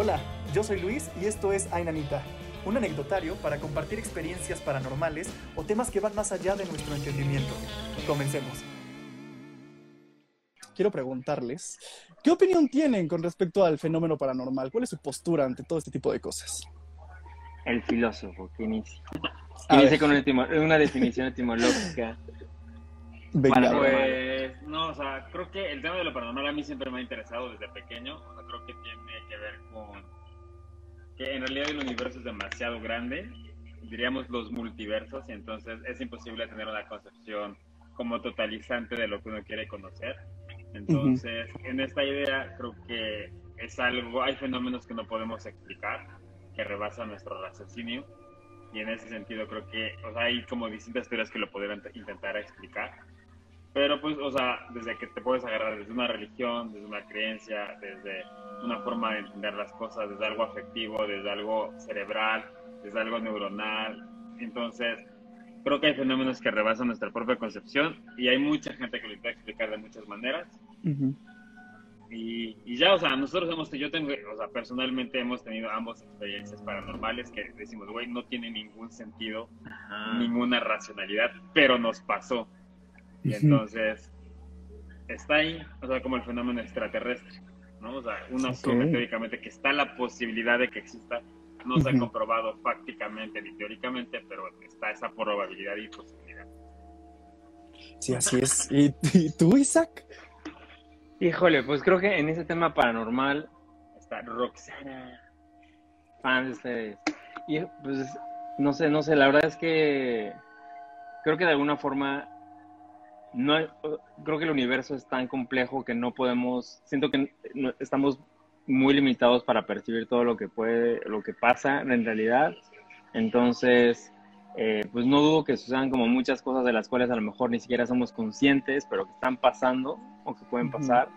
Hola, yo soy Luis y esto es Ainanita, un anecdotario para compartir experiencias paranormales o temas que van más allá de nuestro entendimiento. Comencemos. Quiero preguntarles, ¿qué opinión tienen con respecto al fenómeno paranormal? ¿Cuál es su postura ante todo este tipo de cosas? El filósofo, que inicia. A Inicia con una definición etimológica. Venga, Pues, no, o sea, creo que el tema de lo paranormal a mí siempre me ha interesado desde pequeño. O sea, creo que tiene que ver con que en realidad el universo es demasiado grande, diríamos los multiversos, y entonces es imposible tener una concepción como totalizante de lo que uno quiere conocer. Entonces, en esta idea creo que es algo, hay fenómenos que no podemos explicar, que rebasan nuestro raciocinio, y en ese sentido creo que, o sea, hay como distintas teorías que lo podrían intentar explicar. Pero pues, o sea, desde que te puedes agarrar desde una religión, desde una creencia, desde una forma de entender las cosas, desde algo afectivo, desde algo cerebral, desde algo neuronal. Entonces, creo que hay fenómenos que rebasan nuestra propia concepción y hay mucha gente que lo intenta explicar de muchas maneras. Y, y ya, o sea, nosotros hemos, yo tengo, o sea, personalmente hemos tenido ambas experiencias paranormales que decimos, güey, no tiene ningún sentido, Ajá. ninguna racionalidad, pero nos pasó. Y entonces, está ahí, o sea, como el fenómeno extraterrestre, ¿no? O sea, uno asume teóricamente que está la posibilidad de que exista, no se ha comprobado fácticamente ni teóricamente, pero está esa probabilidad y posibilidad. Sí, así es. ¿Y, y tú, Isaac? Híjole, pues creo que en ese tema paranormal, Está Roxana. fans de ustedes. Y pues, no sé, no sé, la verdad es que creo que de alguna forma, no creo que el universo es tan complejo que no podemos, siento que no- estamos muy limitados para percibir todo lo que puede, lo que pasa en realidad. Entonces, eh, pues no dudo que sucedan como muchas cosas de las cuales a lo mejor ni siquiera somos conscientes, pero que están pasando o que pueden pasar.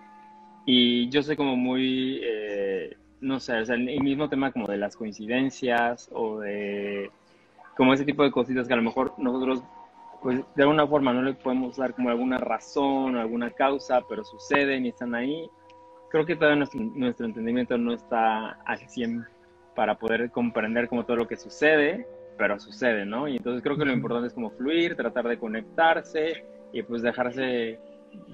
Y yo soy como muy, eh, no sé, o sea, el mismo tema como de las coincidencias o de como ese tipo de cositas que a lo mejor nosotros, pues de alguna forma no le podemos dar como alguna razón o alguna causa, pero suceden y están ahí. Creo que todavía nuestro, nuestro entendimiento no está al 100 para poder comprender como todo lo que sucede, pero sucede, ¿no? Y entonces creo que lo importante es como fluir, tratar de conectarse y pues dejarse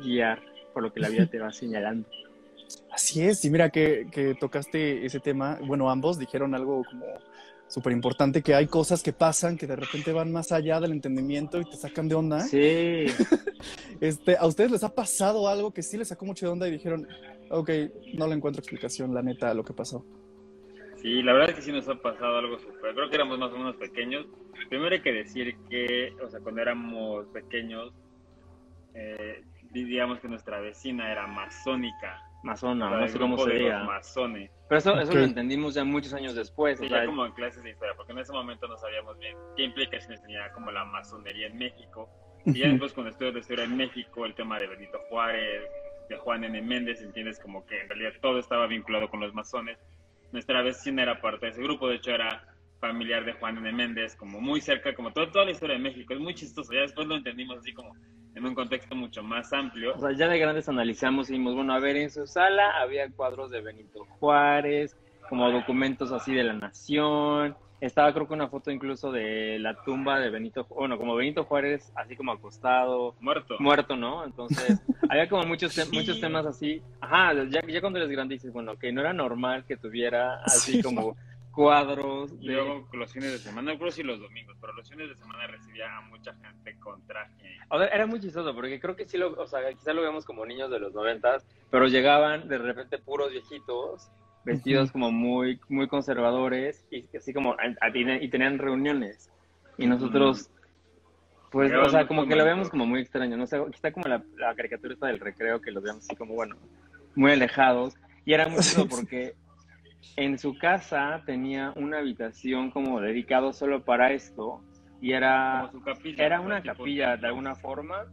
guiar por lo que la vida te va señalando. Así es, y mira que, que tocaste ese tema, bueno, ambos dijeron algo como súper importante, que hay cosas que pasan que de repente van más allá del entendimiento y te sacan de onda. Sí, Este, ¿A ustedes les ha pasado algo que sí les sacó mucho de onda y dijeron, ok, no le encuentro explicación, la neta, a lo que pasó? Sí, la verdad es que sí nos ha pasado algo súper. Creo que éramos más o menos pequeños. Primero hay que decir que, o sea, cuando éramos pequeños, eh, diríamos que nuestra vecina era masónica. Masona, sea, no sé cómo se de diga. Pero eso, eso Ok. lo entendimos ya muchos años después. Sí, o sea, ya como en clases de historia, porque en ese momento no sabíamos bien qué implicaciones tenía como la masonería en México. Y ya después cuando estudias la historia en México, el tema de Benito Juárez, de Juan N. Méndez, entiendes como que en realidad todo estaba vinculado con los masones. Nuestra vecina era parte de ese grupo, de hecho era familiar de Juan N. Méndez, como muy cerca, como todo- toda la historia de México. Es muy chistoso, ya después lo entendimos así como en un contexto mucho más amplio. o sea, ya de grandes analizamos y dijimos, bueno, a ver, en su sala había cuadros de Benito Juárez, como documentos así de la nación. Estaba creo que una foto incluso de la tumba de Benito, bueno, como Benito Juárez, así como acostado, Muerto. muerto, ¿no? Entonces, había como muchos, te- Sí. muchos temas así. Ajá, ya, ya cuando eres grande dices, bueno, que no era normal que tuviera así Sí, como cuadros Y de... luego los fines de semana, no creo si los domingos, pero los fines de semana recibía a mucha gente con traje. O sea, era muy chistoso, porque creo que sí lo, o sea, quizá lo vemos como niños de los noventas, pero llegaban de repente puros viejitos, vestidos como muy, muy conservadores, y así como, a- a- y tenían reuniones. Y nosotros, pues, Llegaban o sea, como que lo vemos como muy extraño, no sé, quizá como la, la caricatura esta del recreo, que los veamos así como, bueno, muy alejados. Y era muy chistoso porque en su casa tenía una habitación como dedicado solo para esto, y era Como su capilla. era una capilla de alguna forma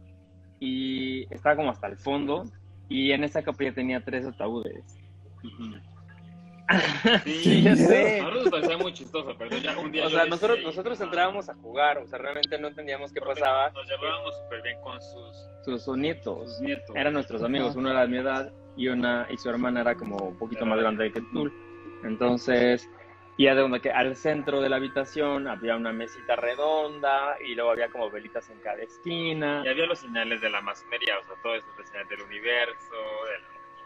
y estaba como hasta el fondo y en esa capilla tenía tres ataúdes. Sí, ya miedo. sé. A nosotros nos parecía muy chistoso, pero ya un día O sea, nosotros, nosotros entrábamos a jugar, o sea, realmente no entendíamos qué porque pasaba. Nos llevábamos súper bien con sus, Sus, sus nietos sus nietos. eran nuestros amigos, uno era de mi edad y una y su hermana era como un poquito más grande que tú. Entonces, y donde que al centro de la habitación había una mesita redonda y luego había como velitas en cada esquina. Y había los señales de la masonería, o sea, todo eso de señales del universo,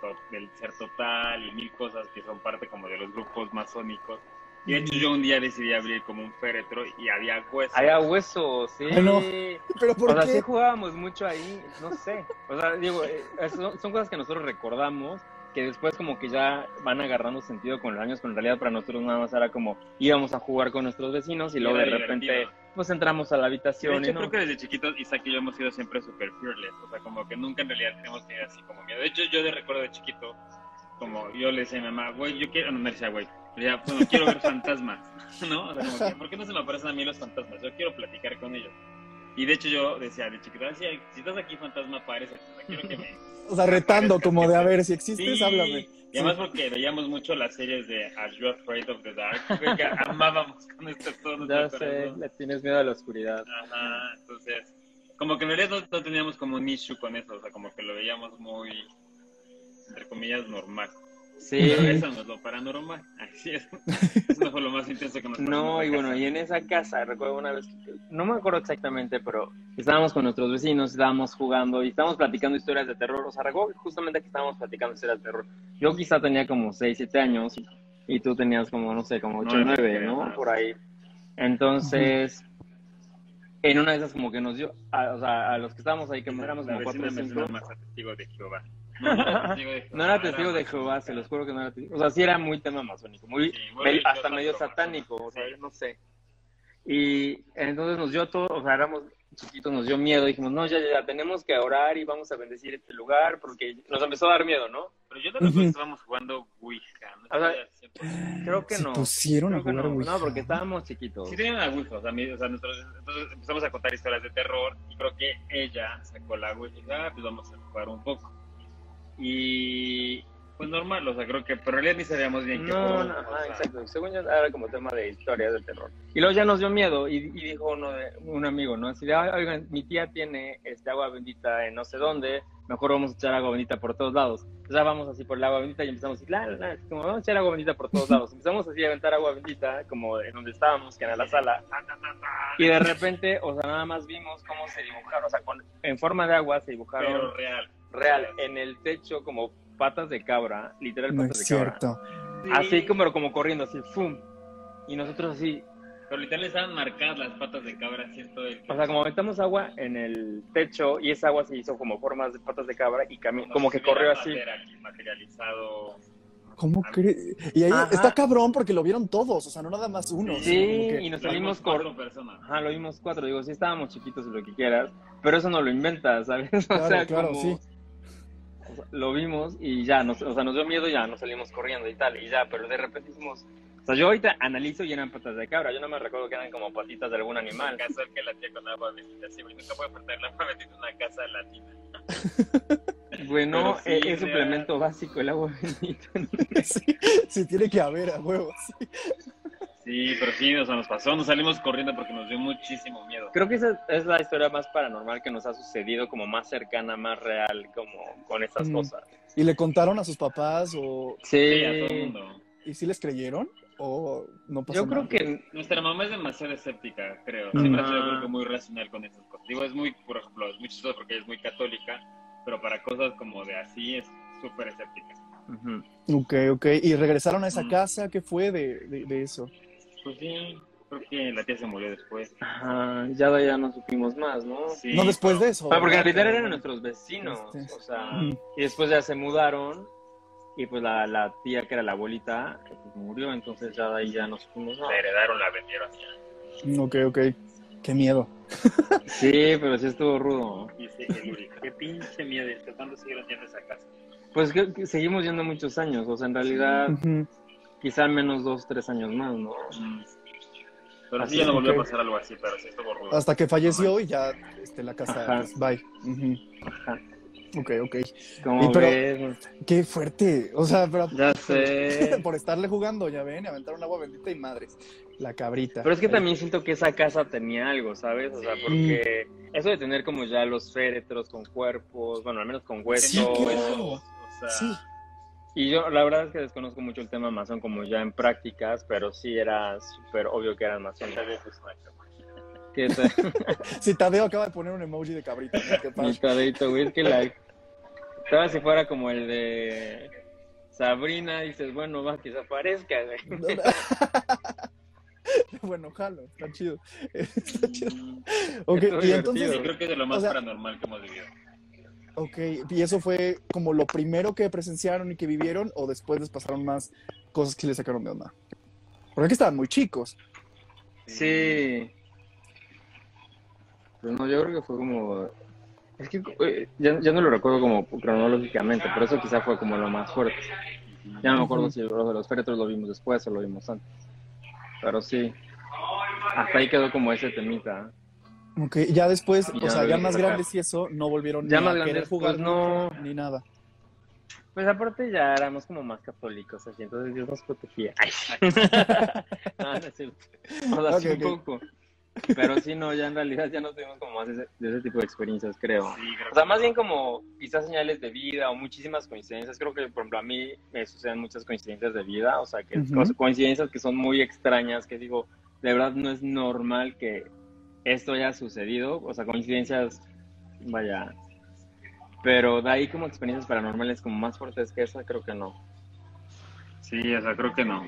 del, del ser total y mil cosas que son parte como de los grupos masónicos. Y de hecho yo un día decidí abrir como un féretro y había huesos. Había huesos, sí. Bueno, ¿Pero por o sea, qué? sí jugábamos mucho ahí, no sé. O sea, digo, eh, son, son cosas que nosotros recordamos, que después como que ya van agarrando sentido con los años, pero en realidad para nosotros nada más era como íbamos a jugar con nuestros vecinos y luego de Era repente divertido. pues entramos a la De habitación hecho, y no. creo que desde chiquitos Isaac y yo hemos sido siempre super fearless, o sea, como que nunca en realidad tenemos tenido así como miedo. De hecho, yo de recuerdo de chiquito, como yo le decía a mi mamá, güey, yo quiero, no me decía, güey, decía, bueno, quiero ver fantasmas, ¿no? O sea, como que, ¿por qué no se me aparecen a mí los fantasmas? Yo quiero platicar con ellos. Y de hecho yo decía de chiquito, así, si estás aquí fantasma, aparece, o sea, quiero que me... O sea, retando como de, a ver, si existes, Sí, háblame. Y además porque veíamos mucho las series de Are You Afraid of the Dark, que amábamos con esto todo Ya sé, le tienes miedo a la oscuridad. Ajá, entonces, como que en realidad no, no teníamos como un issue con eso, o sea, como que lo veíamos muy, entre comillas, normal. Sí. Pero eso no es lo paranormal. Así es. Eso no fue lo más intenso que nos pasó No, y bueno, y en esa casa, recuerdo una vez, que- no me acuerdo exactamente, pero estábamos con nuestros vecinos, estábamos jugando y estábamos platicando historias de terror. O sea, recuerdo justamente que estábamos platicando historias de terror. Yo quizá tenía como 6, 7 años y tú tenías como, no sé, como 8, Nueve, 9, creo, ¿no? ajá. Por ahí. Entonces, en una de esas como que nos dio, a, o sea, a los que estábamos ahí, que éramos como 4 o vecina me 5. suena más testigo de Jehová. No, era testigo de Jehová. No era testigo de Jehová, se los juro que no era testigo. O sea, sí era muy tema masónico, muy, Sí, muy me- religioso, hasta medio satánico, o sea, sí. no sé. Y entonces nos dio todo, o sea, éramos chiquitos, nos dio miedo, dijimos, no, ya, ya, ya, tenemos que orar y vamos a bendecir este lugar, porque nos empezó a dar miedo, ¿no? Pero yo recuerdo que Ujú. estábamos jugando Ouija. ¿no? O sea, Estoy al 100%. Creo que Se no. pusieron a Creo que jugar no, Ouija. no, porque estábamos chiquitos. Sí tenían la Ouija, o sea, mi- o sea, nosotros, entonces empezamos a contar historias de terror y creo que ella sacó la Ouija ah, pues vamos a jugar un poco. Y pues normal, o sea, creo que, pero en realidad ni sabíamos bien qué No, no, ajá, exacto. Según yo era como tema de historias de terror. Y luego ya nos dio miedo y, y dijo uno de, un amigo, ¿no? Así de, "Ay, oigan, mi tía tiene este agua bendita en no sé dónde, mejor vamos a echar agua bendita por todos lados. Entonces ya vamos así por el agua bendita y empezamos así, la, la, la, así como vamos a echar agua bendita por todos lados. Empezamos así a aventar agua bendita, como en donde estábamos, que era la sala. Y de repente, o sea, nada más vimos cómo se dibujaron, o sea, con- en forma de agua se dibujaron pero real. Real en el techo como patas de cabra, literal No patas es de cabra. cierto. Así como, como corriendo, así, ¡fum! Y nosotros así, Pero literal estaban marcadas las patas de cabra así en todo el o sea, como aventamos agua en el techo y esa agua se hizo como formas de patas de cabra y cami- como, si que corrió así. materi- materializado. ¿Cómo crees? Y ahí Ajá. está cabrón porque lo vieron todos, o sea, no nada más uno. Sí, como que- y nos Lo salimos vimos cuatro personas. Ajá, lo vimos cuatro. Digo, sí estábamos chiquitos y lo que quieras, pero eso no lo inventas, ¿sabes? O Claro, sea, claro, como- sí. O sea, lo vimos y ya, nos, o sea, nos dio miedo y ya nos salimos corriendo y tal, y ya, pero de repente hicimos... O sea, yo ahorita analizo y eran patas de cabra, yo no me recuerdo que eran como patitas de algún animal. Casual que la tía con agua bendita. Sí, güey, nunca puede faltar el agua bendita en una casa latina. Bueno, sí, es, es suplemento básico el agua bendita. sí, sí, tiene que haber a huevos. Sí. Sí, pero sí, o sea, nos pasó, nos salimos corriendo porque nos dio muchísimo miedo. Creo que esa es la historia más paranormal que nos ha sucedido, como más cercana, más real, como con estas Mm. cosas. ¿Y le contaron a sus papás o Sí, a todo el mundo. y sí les creyeron o no pasó Yo creo nada? que Nuestra mamá es demasiado escéptica, creo. Mm. Siempre ha sido Ah. creo que muy racional con esas cosas. Digo, es muy, por ejemplo, es muy chistoso porque ella es muy católica, pero para cosas como de así es súper escéptica. Ujú. Ok, ok. ¿Y regresaron a esa Mm. casa? ¿Qué fue de, de, de eso? Pues sí, creo que la tía se murió después. Ajá, ya de allá no supimos más, ¿no? Sí, no después pero- de eso. Porque en realidad eran nuestros vecinos, Este. o sea, Mm. y después ya se mudaron y pues la, la tía que era la abuelita pues, murió, entonces ya de ahí ya no supimos nada. La heredaron, la vendieron así. Ok, ok. Qué miedo. Sí, pero sí estuvo rudo. Qué pinche miedo. ¿Hasta cuándo siguieron yendo a esa casa? Pues que, que seguimos yendo muchos años, o sea, en realidad Ujú. Quizá menos dos, tres años más, ¿no? Pero Así sí, ya no volvió a pasar algo así, pero sí estuvo rudo. Hasta que falleció y ya este, la casa. Ajá. pues, bye. Ujú. Ajá. Ok, ok. Y pero- Qué fuerte. O sea, pero ya sé. por estarle jugando, ya ven, aventaron agua bendita y madres. La cabrita. Pero es que también siento que esa casa tenía algo, ¿sabes? O sea, porque eso de tener como ya los féretros con cuerpos, bueno, al menos con Sí, huesos, claro. O sea, Sí. Y yo la verdad es que desconozco mucho el tema masón como ya en prácticas, pero sí era súper obvio que eran masón. Si Tadeo acaba de poner un emoji de cabrito. ¿Qué pasa? Mi Tadeito, güey, es que like. Estaba si fuera como el de Sabrina, dices, bueno, va, que se aparezca, güey. bueno, jalo, está chido. Está chido. Mm, ok, y entonces. creo que es de lo más paranormal que hemos vivido. Ok, ¿y eso fue como lo primero que presenciaron y que vivieron o después les pasaron más cosas que les sacaron de onda? Porque estaban muy chicos. Sí. Pues no, yo creo que fue como... Es que eh, ya, no lo recuerdo como cronológicamente, pero eso quizá fue como lo más fuerte. Ya no me acuerdo si lo de los féretros lo vimos después o lo vimos antes. Pero sí, hasta ahí quedó como ese temita. Ok, ya después, o sea, ya más grandes y eso, no volvieron ya más a querer jugar pues no, ni nada. Pues aparte ya éramos como más católicos, así, entonces Dios nos protegía. no, no es O sea, un poco. Pero sí, no, ya en realidad ya no tuvimos como más de ese tipo de experiencias, creo. o sea, más bien como quizás señales de vida o muchísimas coincidencias. Creo que, por ejemplo, a mí me suceden muchas coincidencias de vida, o sea, que coincidencias que son muy extrañas, que digo, de verdad no es normal que esto haya sucedido, o sea, coincidencias, vaya. Pero de ahí como experiencias paranormales como más fuertes que esa, creo que no. Sí, o sea, creo que no.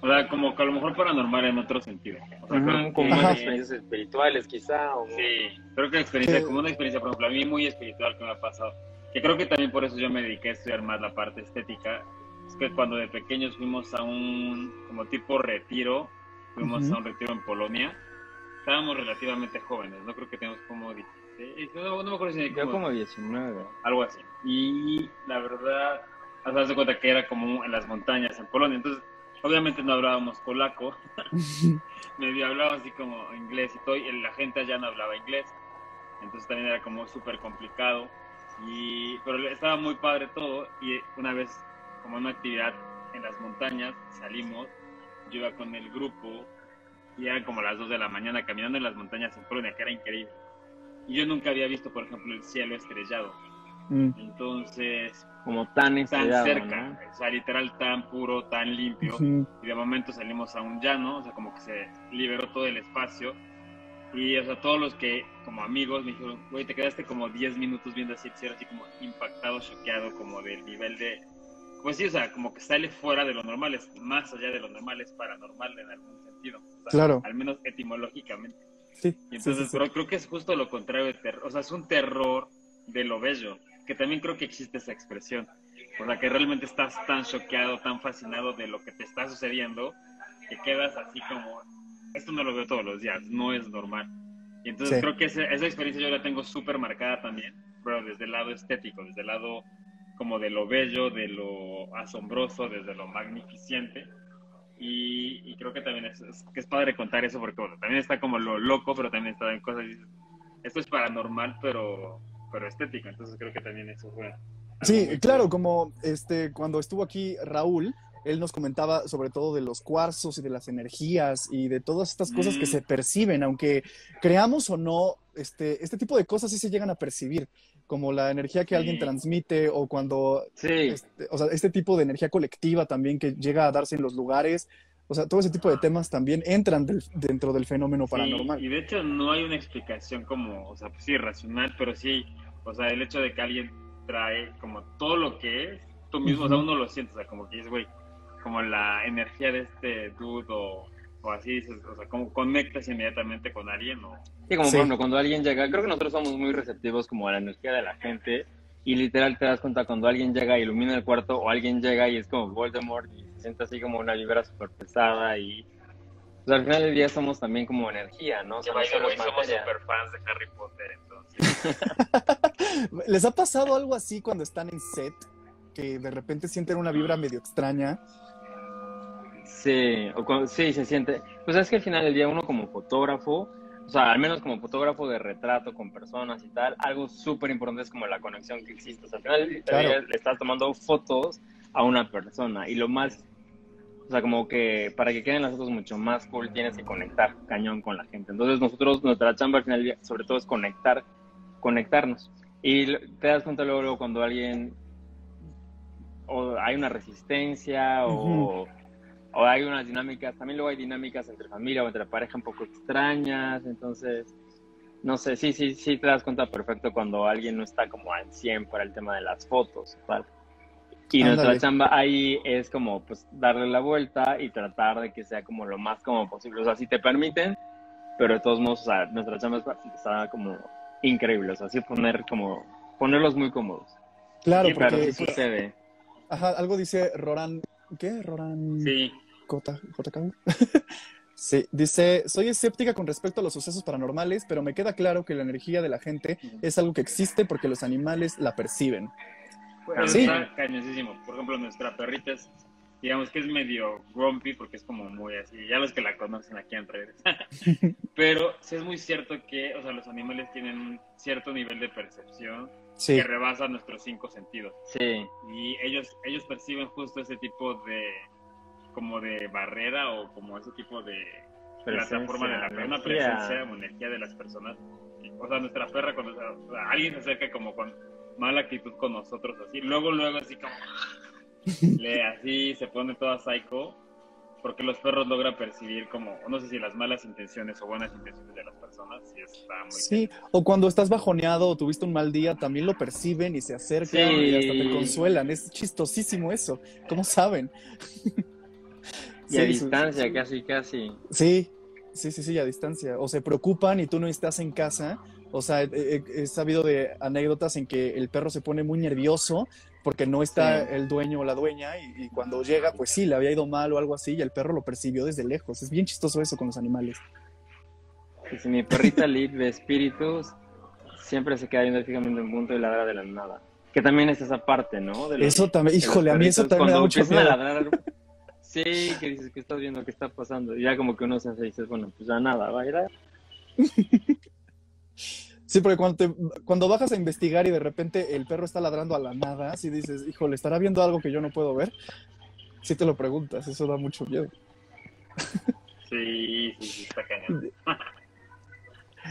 O sea, como que a lo mejor paranormal en otro sentido. O sea, como más experiencias espirituales quizá. O... Sí, creo que experiencia, como una experiencia, por ejemplo, a mí muy espiritual que me ha pasado. Que creo que también por eso yo me dediqué a estudiar más la parte estética. Es que cuando de pequeños fuimos a un como tipo retiro, fuimos a un retiro en Polonia, estábamos relativamente jóvenes, no creo que teníamos como 16, no, no me acuerdo si como, como 19. Algo así. Y la verdad, haz de cuenta que era como en las montañas en Polonia, entonces Obviamente no hablábamos polaco, medio hablaba así como inglés y todo, y la gente allá no hablaba inglés, entonces también era como súper complicado, y, pero estaba muy padre todo, y una vez como una actividad en las montañas, salimos, yo iba con el grupo, y eran como las 2 de la mañana caminando en las montañas en Polonia, que era increíble, y yo nunca había visto, por ejemplo, el cielo estrellado, mm. entonces como tan, tan cerca, o sea, literal tan puro, tan limpio. Y de momento salimos a un llano, o sea, como que se liberó todo el espacio. Y, o sea, todos los que, como amigos, me dijeron, güey, te quedaste como 10 minutos viendo así el cielo, así como impactado, choqueado, como del nivel de. Pues sí, o sea, como que sale fuera de lo normal, es más allá de lo normal, es paranormal en algún sentido. claro. Al menos etimológicamente. Sí. Y entonces, pero creo que es justo lo contrario de terror. O sea, es un terror de lo bello que también creo que existe esa expresión. O sea, que realmente estás tan choqueado, tan fascinado de lo que te está sucediendo, que quedas así como, esto no lo veo todos los días, no es normal. Y entonces creo que esa, experiencia yo la tengo súper marcada también, pero desde el lado estético, desde el lado como de lo bello, de lo asombroso, desde lo magnificente. Y, creo que también es, que es padre contar eso porque bueno, también está como lo loco, pero también está en cosas, esto es paranormal, pero pero estética, entonces creo que también eso fue. Sí, claro, como este cuando estuvo aquí Raúl, él nos comentaba sobre todo de los cuarzos y de las energías y de todas estas cosas que mm. se perciben, aunque creamos o no, este, este tipo de cosas sí se llegan a percibir, como la energía que alguien transmite o cuando, sí. este, o sea, este tipo de energía colectiva también que llega a darse en los lugares, o sea, todo ese tipo de temas también entran dentro del fenómeno paranormal. Y de hecho no hay una explicación como, o sea, pues sí, racional, pero sí o sea, el hecho de que alguien trae como todo lo que es, tú mismo, o sea, uno lo siente, o sea, como que es, güey, como la energía de este dude o, así, o sea, como conectas inmediatamente con alguien o... Sí, como por cuando alguien llega, creo que nosotros somos muy receptivos como a la energía de la gente y literal te das cuenta cuando alguien llega y ilumina el cuarto o alguien llega y es como Voldemort y se siente así como una vibra súper pesada y pues al final del día somos también como energía, ¿no? somos, somos super fans de Harry Potter, ¿Les ha pasado algo así cuando están en set? Que de repente sienten una vibra medio extraña. Sí, o sí, se siente. Pues es que al final del día uno como fotógrafo, o sea, al menos como fotógrafo de retrato con personas y tal, algo súper importante es como la conexión que existe. O sea, al final le estás tomando fotos a una persona y lo más o sea, como que para que queden las fotos mucho más cool tienes que conectar cañón con la gente. Entonces nosotros, nuestra chamba al final sobre todo es conectar, conectarnos. Y te das cuenta luego, cuando alguien o hay una resistencia o, o hay unas dinámicas, también luego hay dinámicas entre familia o entre pareja un poco extrañas, entonces, no sé, sí, sí, sí te das cuenta perfecto cuando alguien no está como al 100 para el tema de las fotos, tal. Y nuestra chamba ahí es como, pues, darle la vuelta y tratar de que sea como lo más como posible. O sea, si te permiten, pero de todos modos, o sea, nuestra chamba está como increíble. O sea, así poner como, ponerlos muy cómodos. Claro, porque pero sí sucede. Ajá, algo dice Roran, ¿qué? Roran. Sí. J, Sí, dice, soy escéptica con respecto a los sucesos paranormales, pero me queda claro que la energía de la gente es algo que existe porque los animales la perciben. Pues, sí. Está cañosísimo. Por ejemplo, nuestra perrita es, digamos que es medio grumpy porque es como muy así. Ya los que la conocen aquí en redes. Pero sí es muy cierto que, o sea, los animales tienen un cierto nivel de percepción que rebasa nuestros cinco sentidos. Sí. Y ellos, ellos perciben justo ese tipo de, como de barrera o como ese tipo de plataforma de la perra, presencia o energía de las personas. O sea, nuestra perra, cuando alguien se acerca como con mala actitud con nosotros, así, luego, luego, así como, le así se pone toda psycho, porque los perros logran percibir como, no sé si las malas intenciones o buenas intenciones de las personas, sí está muy Sí, o cuando estás bajoneado o tuviste un mal día, también lo perciben y se acercan y hasta te consuelan, es chistosísimo eso, ¿cómo saben? Y a distancia, casi, casi. Sí, sí, sí, sí, a distancia. O se preocupan y tú no estás en casa. O sea, he, sabido de anécdotas en que el perro se pone muy nervioso porque no está el dueño o la dueña y, cuando llega, pues sí, le había ido mal o algo así y el perro lo percibió desde lejos. Es bien chistoso eso con los animales. si mi perrita Lid de espíritus siempre se queda viendo fijamente un punto y ladra de la nada. Que también es esa parte, ¿no? eso también, híjole, a mí eso también me da mucho miedo. Sí, que dices que estás viendo qué está pasando. Y ya como que uno se hace y dices, bueno, pues ya nada, va a ir a... Sí, porque cuando, cuando bajas a investigar y de repente el perro está ladrando a la nada, si dices, híjole, ¿estará viendo algo que yo no puedo ver? Si te lo preguntas, eso da mucho miedo. Sí, sí, sí, está cañón.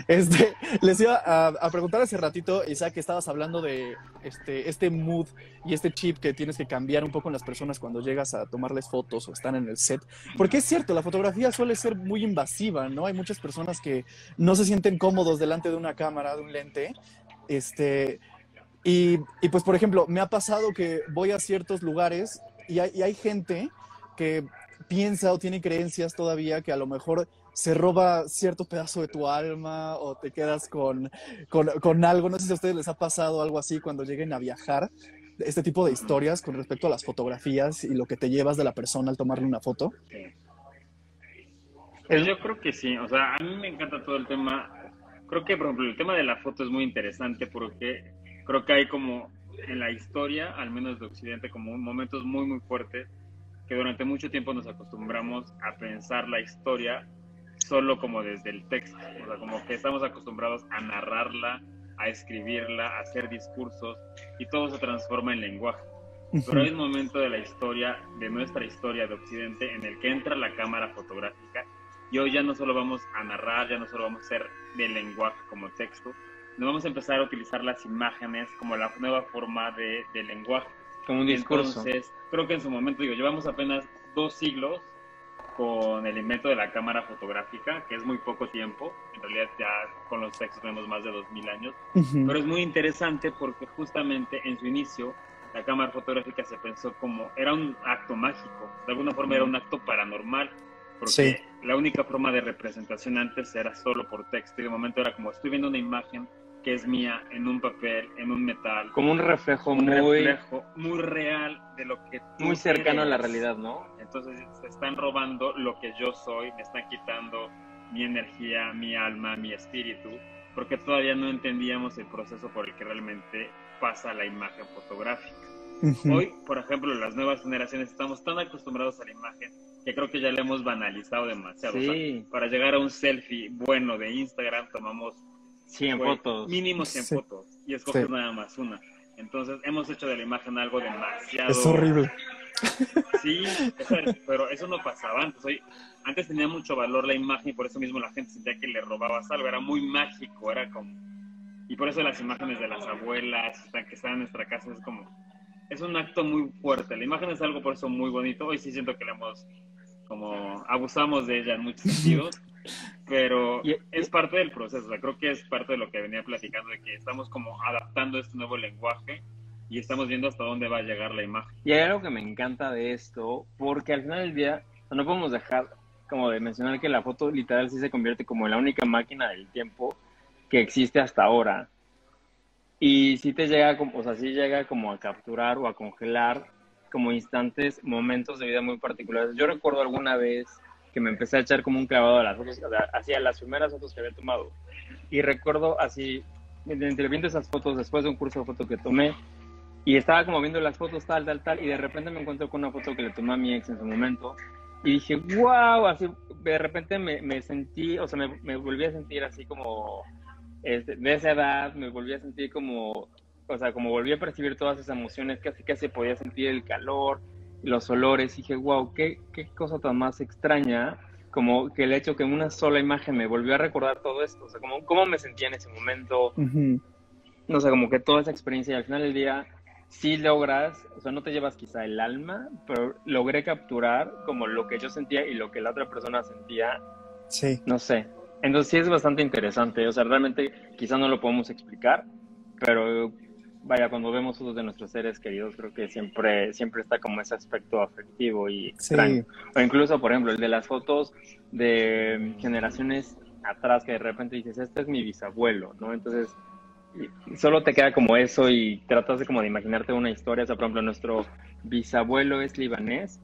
Este, les iba a, preguntar hace ratito, Isaac, que estabas hablando de este, este mood y este chip que tienes que cambiar un poco en las personas cuando llegas a tomarles fotos o están en el set. Porque es cierto, la fotografía suele ser muy invasiva, ¿no? Hay muchas personas que no se sienten cómodos delante de una cámara, de un lente. Este, y, pues, por ejemplo, me ha pasado que voy a ciertos lugares y hay gente que piensa o tiene creencias todavía que a lo mejor se roba cierto pedazo de tu alma o te quedas con, con, algo. No sé si a ustedes les ha pasado algo así cuando lleguen a viajar, este tipo de historias con respecto a las fotografías y lo que te llevas de la persona al tomarle una foto. Pues yo creo que sí, o sea, a mí me encanta todo el tema. Creo que, por ejemplo, el tema de la foto es muy interesante porque creo que hay como en la historia, al menos de Occidente, como momentos muy, muy fuertes que durante mucho tiempo nos acostumbramos a pensar la historia solo como desde el texto, o sea, como que estamos acostumbrados a narrarla, a escribirla, a hacer discursos y todo se transforma en lenguaje. Pero hay un momento de la historia, de nuestra historia de Occidente, en el que entra la cámara fotográfica y hoy ya no solo vamos a narrar, ya no solo vamos a hacer del lenguaje como texto, nos vamos a empezar a utilizar las imágenes como la nueva forma de, de lenguaje. Como un discurso. Entonces, creo que en su momento, digo, llevamos apenas dos siglos con el invento de la cámara fotográfica, que es muy poco tiempo, en realidad ya con los textos tenemos más de 2000 años, pero es muy interesante porque justamente en su inicio la cámara fotográfica se pensó como era un acto mágico, de alguna forma era un acto paranormal, porque la única forma de representación antes era solo por texto y de momento era como estoy viendo una imagen que es mía en un papel, en un metal. Como un reflejo muy... reflejo muy real de lo que Muy cercano a la realidad, ¿no? Entonces se están robando lo que yo soy, me están quitando mi energía, mi alma, mi espíritu, porque todavía no entendíamos el proceso por el que realmente pasa la imagen fotográfica. Hoy, por ejemplo, las nuevas generaciones estamos tan acostumbrados a la imagen que creo que ya la hemos banalizado demasiado. para llegar a un selfie bueno de Instagram tomamos 100 fotos. Mínimo 100 fotos. Y escoger nada más una. Entonces hemos hecho de la imagen algo demasiado... Es horrible. Sí, pero eso no pasaba antes. Antes tenía mucho valor la imagen y por eso mismo la gente sentía que le robabas algo. Era muy mágico, era como... Y por eso las imágenes de las abuelas que están en nuestra casa es como... es un acto muy fuerte. La imagen es algo por eso muy bonito. Hoy sí siento que le hemos, como, abusamos de ella en muchos sentidos, pero es parte del proceso. creo que es parte de lo que venía platicando, de que estamos como adaptando este nuevo lenguaje y estamos viendo hasta dónde va a llegar la imagen. Y hay algo que me encanta de esto, porque al final del día no podemos dejar como de mencionar que la foto literal sí se convierte como en la única máquina del tiempo que existe hasta ahora. Y sí te llega, como, o sea, sí llega como a capturar o a congelar como instantes, momentos de vida muy particulares. Yo recuerdo alguna vez que me empecé a echar como un clavado a las fotos, hacia las primeras fotos que había tomado. Y recuerdo así, entre viendo esas fotos después de un curso de foto que tomé, y estaba como viendo las fotos tal, tal, tal, y de repente me encuentro con una foto que le tomé a mi ex en su momento, y dije, wow, así, de repente me, me sentí, o sea, me, me, volví a sentir así como, este, de esa edad, me volví a sentir como, o sea, como volví a percibir todas esas emociones, casi casi podía sentir el calor, los olores, y dije, wow, qué, qué cosa tan más extraña, como que el hecho que en una sola imagen me volvió a recordar todo esto, o sea, como, cómo me sentía en ese momento, no sé, como que toda esa experiencia, y al final del día sí logras, o sea, no te llevas quizá el alma, pero logré capturar como lo que yo sentía y lo que la otra persona sentía. Sí. No sé. Entonces sí es bastante interesante, o sea, realmente quizá no lo podemos explicar, pero vaya, cuando vemos fotos de nuestros seres queridos, creo que siempre, siempre está como ese aspecto afectivo y extraño. O incluso, por ejemplo, el de las fotos de generaciones atrás, que de repente dices, este es mi bisabuelo, ¿no? Entonces, solo te queda como eso y tratas de como de imaginarte una historia. O sea, por ejemplo, nuestro bisabuelo es libanés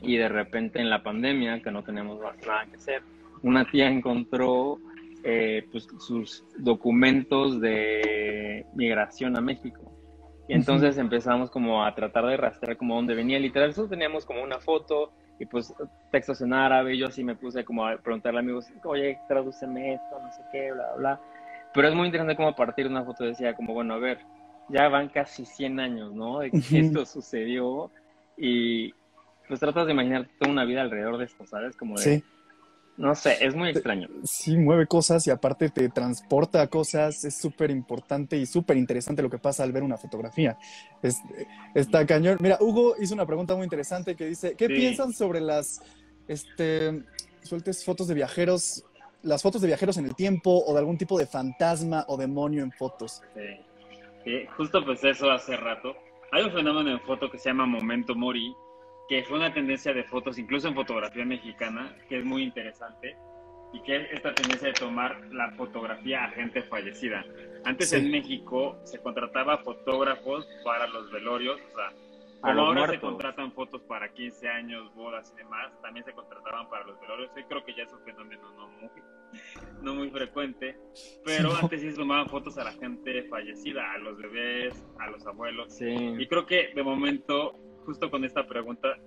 y de repente en la pandemia, que no tenemos nada que hacer, una tía encontró eh, pues, sus documentos de migración a México. Y entonces empezamos como a tratar de rastrear como dónde venía. Literal, nosotros teníamos como una foto y pues textos en árabe. Y yo así me puse como a preguntarle a amigos, oye, tradúceme esto, no sé qué, bla, bla. Pero es muy interesante como a partir de una foto decía como, bueno, a ver, ya van casi 100 años, ¿no? De que esto sucedió y pues tratas de imaginar toda una vida alrededor de esto, ¿sabes? Como de, sí. No sé, es muy extraño. Sí, mueve cosas y aparte te transporta a cosas. Es súper importante y súper interesante lo que pasa al ver una fotografía. Es, está cañón. Mira, Hugo hizo una pregunta muy interesante que dice, ¿qué piensan sobre las este, sueltes fotos de viajeros las fotos de viajeros en el tiempo o de algún tipo de fantasma o demonio en fotos. Sí. justo pues eso hace rato. Hay un fenómeno en foto que se llama momento mori, que fue una tendencia de fotos, incluso en fotografía mexicana, que es muy interesante, y que es esta tendencia de tomar la fotografía a gente fallecida. Antes en México se contrataba fotógrafos para los velorios, o sea, como ahora se contratan fotos para 15 años, bodas y demás, también se contrataban para los velorios. Yo creo que ya es un fenómeno no muy, no muy frecuente, pero antes sí se tomaban fotos a la gente fallecida, a los bebés, a los abuelos. Y creo que de momento, justo con esta pregunta,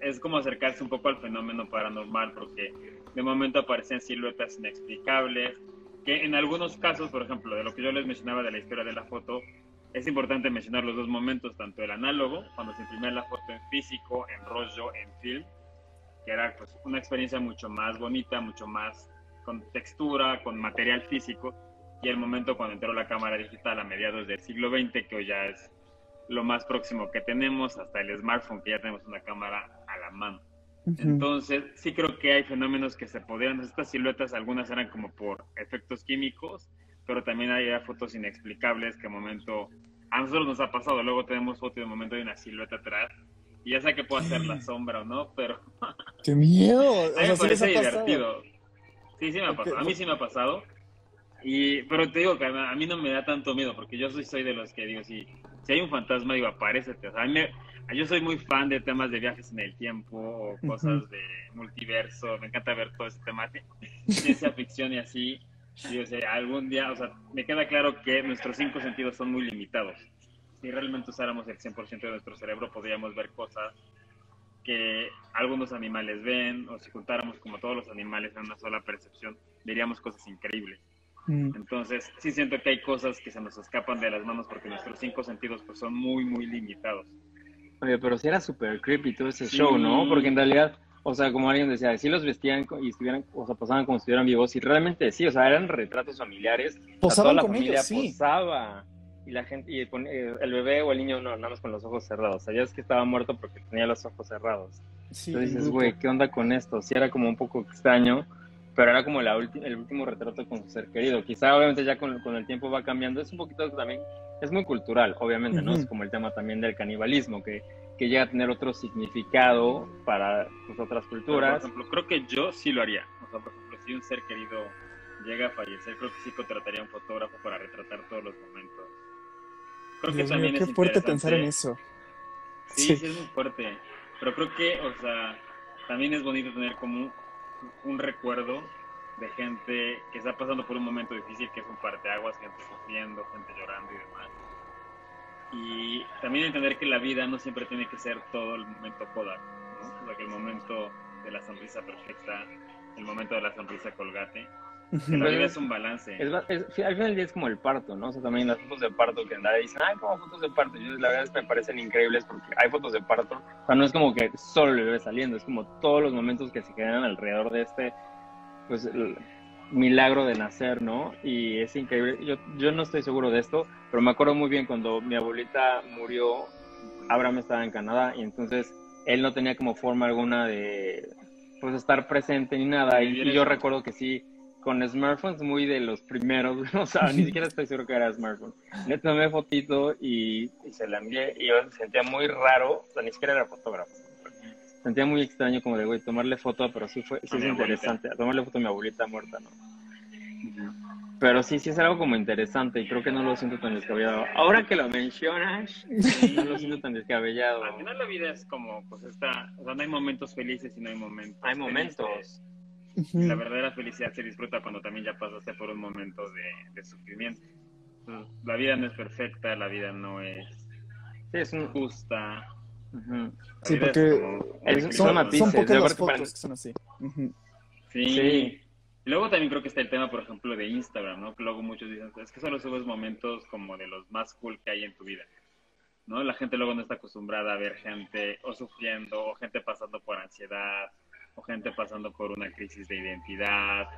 es como acercarse un poco al fenómeno paranormal, porque de momento aparecen siluetas inexplicables, que en algunos casos, por ejemplo, de lo que yo les mencionaba de la historia de la foto, es importante mencionar los dos momentos, tanto el análogo, cuando se imprimía la foto en físico, en rollo, en film, que era pues, una experiencia mucho más bonita, mucho más con textura, con material físico, y el momento cuando entró la cámara digital a mediados del siglo XX, que hoy ya es lo más próximo que tenemos, hasta el smartphone, que ya tenemos una cámara a la mano. Entonces, sí creo que hay fenómenos que se podrían, estas siluetas, algunas eran como por efectos químicos, pero también hay fotos inexplicables que de momento a nosotros nos ha pasado. Luego tenemos foto de momento de una silueta atrás y ya sé que puede ser la sombra o no, pero. ¡Qué miedo! a mí me parece divertido. Sí, sí me ha pasado. A mí sí me ha pasado. Y, pero te digo que a mí no me da tanto miedo, porque yo soy, soy de los que digo, si, si hay un fantasma, digo, aparécete. O sea, yo soy muy fan de temas de viajes en el tiempo o cosas de multiverso. Me encanta ver todo ese tema de ciencia ficción y así. Sí, o sea, algún día, o sea, me queda claro que nuestros cinco sentidos son muy limitados. Si realmente usáramos el 100% de nuestro cerebro, podríamos ver cosas que algunos animales ven, o si juntáramos como todos los animales en una sola percepción, veríamos cosas increíbles. Mm. Entonces, sí siento que hay cosas que se nos escapan de las manos porque nuestros cinco sentidos pues, son muy, muy limitados. Oye, pero si era súper creepy todo ese show, ¿no? Porque en realidad o sea, como alguien decía, si los vestían y estuvieran, o sea, pasaban como si estuvieran vivos, y realmente sí, o sea, eran retratos familiares. Posaban toda la con familia ellos, sí. posaba. y la gente, y eh, el bebé o el niño no, nada más con los ojos cerrados. Sabías que estaba muerto porque tenía los ojos cerrados. Sí, Entonces dices, güey, ¿qué onda con esto? Sí, era como un poco extraño, pero era como la ulti- el último retrato con su ser querido. Quizá, obviamente, ya con, con el tiempo va cambiando. Es un poquito también, es muy cultural, obviamente, ¿no? Es como el tema también del canibalismo, que, que llega a tener otro significado para pues, otras Pero, culturas. Por ejemplo, creo que yo sí lo haría. O sea, por ejemplo, si un ser querido llega a fallecer, creo que sí contrataría a un fotógrafo para retratar todos los momentos. Creo que Dios mío, también qué es fuerte pensar en eso. Sí, Sí. sí, es muy fuerte. Pero creo que, o sea, también es bonito tener como un, recuerdo de gente que está pasando por un momento difícil, que es un parteaguas, gente sufriendo, gente llorando y demás. Y también entender que la vida no siempre tiene que ser todo el momento Kodak, el momento de la sonrisa perfecta, el momento de la sonrisa colgate, Pues vida es- un balance. Es, va- es- al final del día es como el parto, ¿no? O sea, también las fotos de parto que nadie dicen, ay, como fotos de parto. Yo, la verdad es que me parecen increíbles porque hay fotos de parto. O sea, no es como que solo el bebé saliendo, es como todos los momentos que se generan alrededor de este, pues, el milagro de nacer, ¿no? Y es increíble. Yo, yo no estoy seguro de esto, pero me acuerdo muy bien cuando mi abuelita murió, Abraham estaba en Canadá y entonces él no tenía como forma alguna de, pues, estar presente ni nada. Y, yo recuerdo que sí, con smartphones muy de los primeros, o sea, ni siquiera estoy seguro que era smartphone. Le tomé fotito y, y se la envié y yo sentía muy raro, o sea, ni siquiera era fotógrafo. Sentía muy extraño como de, güey, tomarle foto, pero sí fue, sí es mi abuelita. interesante. Tomarle foto a mi abuelita muerta, ¿no? Pero sí, sí es algo como interesante y creo que no lo siento tan descabellado. Ahora que lo mencionas, no lo siento tan descabellado. Al final la vida es como, pues esta, o sea, no hay momentos felices y no hay momentos. Hay momentos. felices. Ujú. La verdadera felicidad se disfruta cuando también ya pasaste por un momento de, de sufrimiento. La vida no es perfecta, la vida no es Sí, es un... justa. La Sí, porque como. Son, matices, son de pocas las fotos para- que son así. Ujú. Sí. Sí. Y Luego también creo que está el tema, por ejemplo, de Instagram, ¿no? Que luego muchos dicen, es que solo subes momentos como de los más cool que hay en tu vida. ¿No? La gente luego no está acostumbrada a ver gente o sufriendo, o gente pasando por ansiedad, o gente pasando por una crisis de identidad.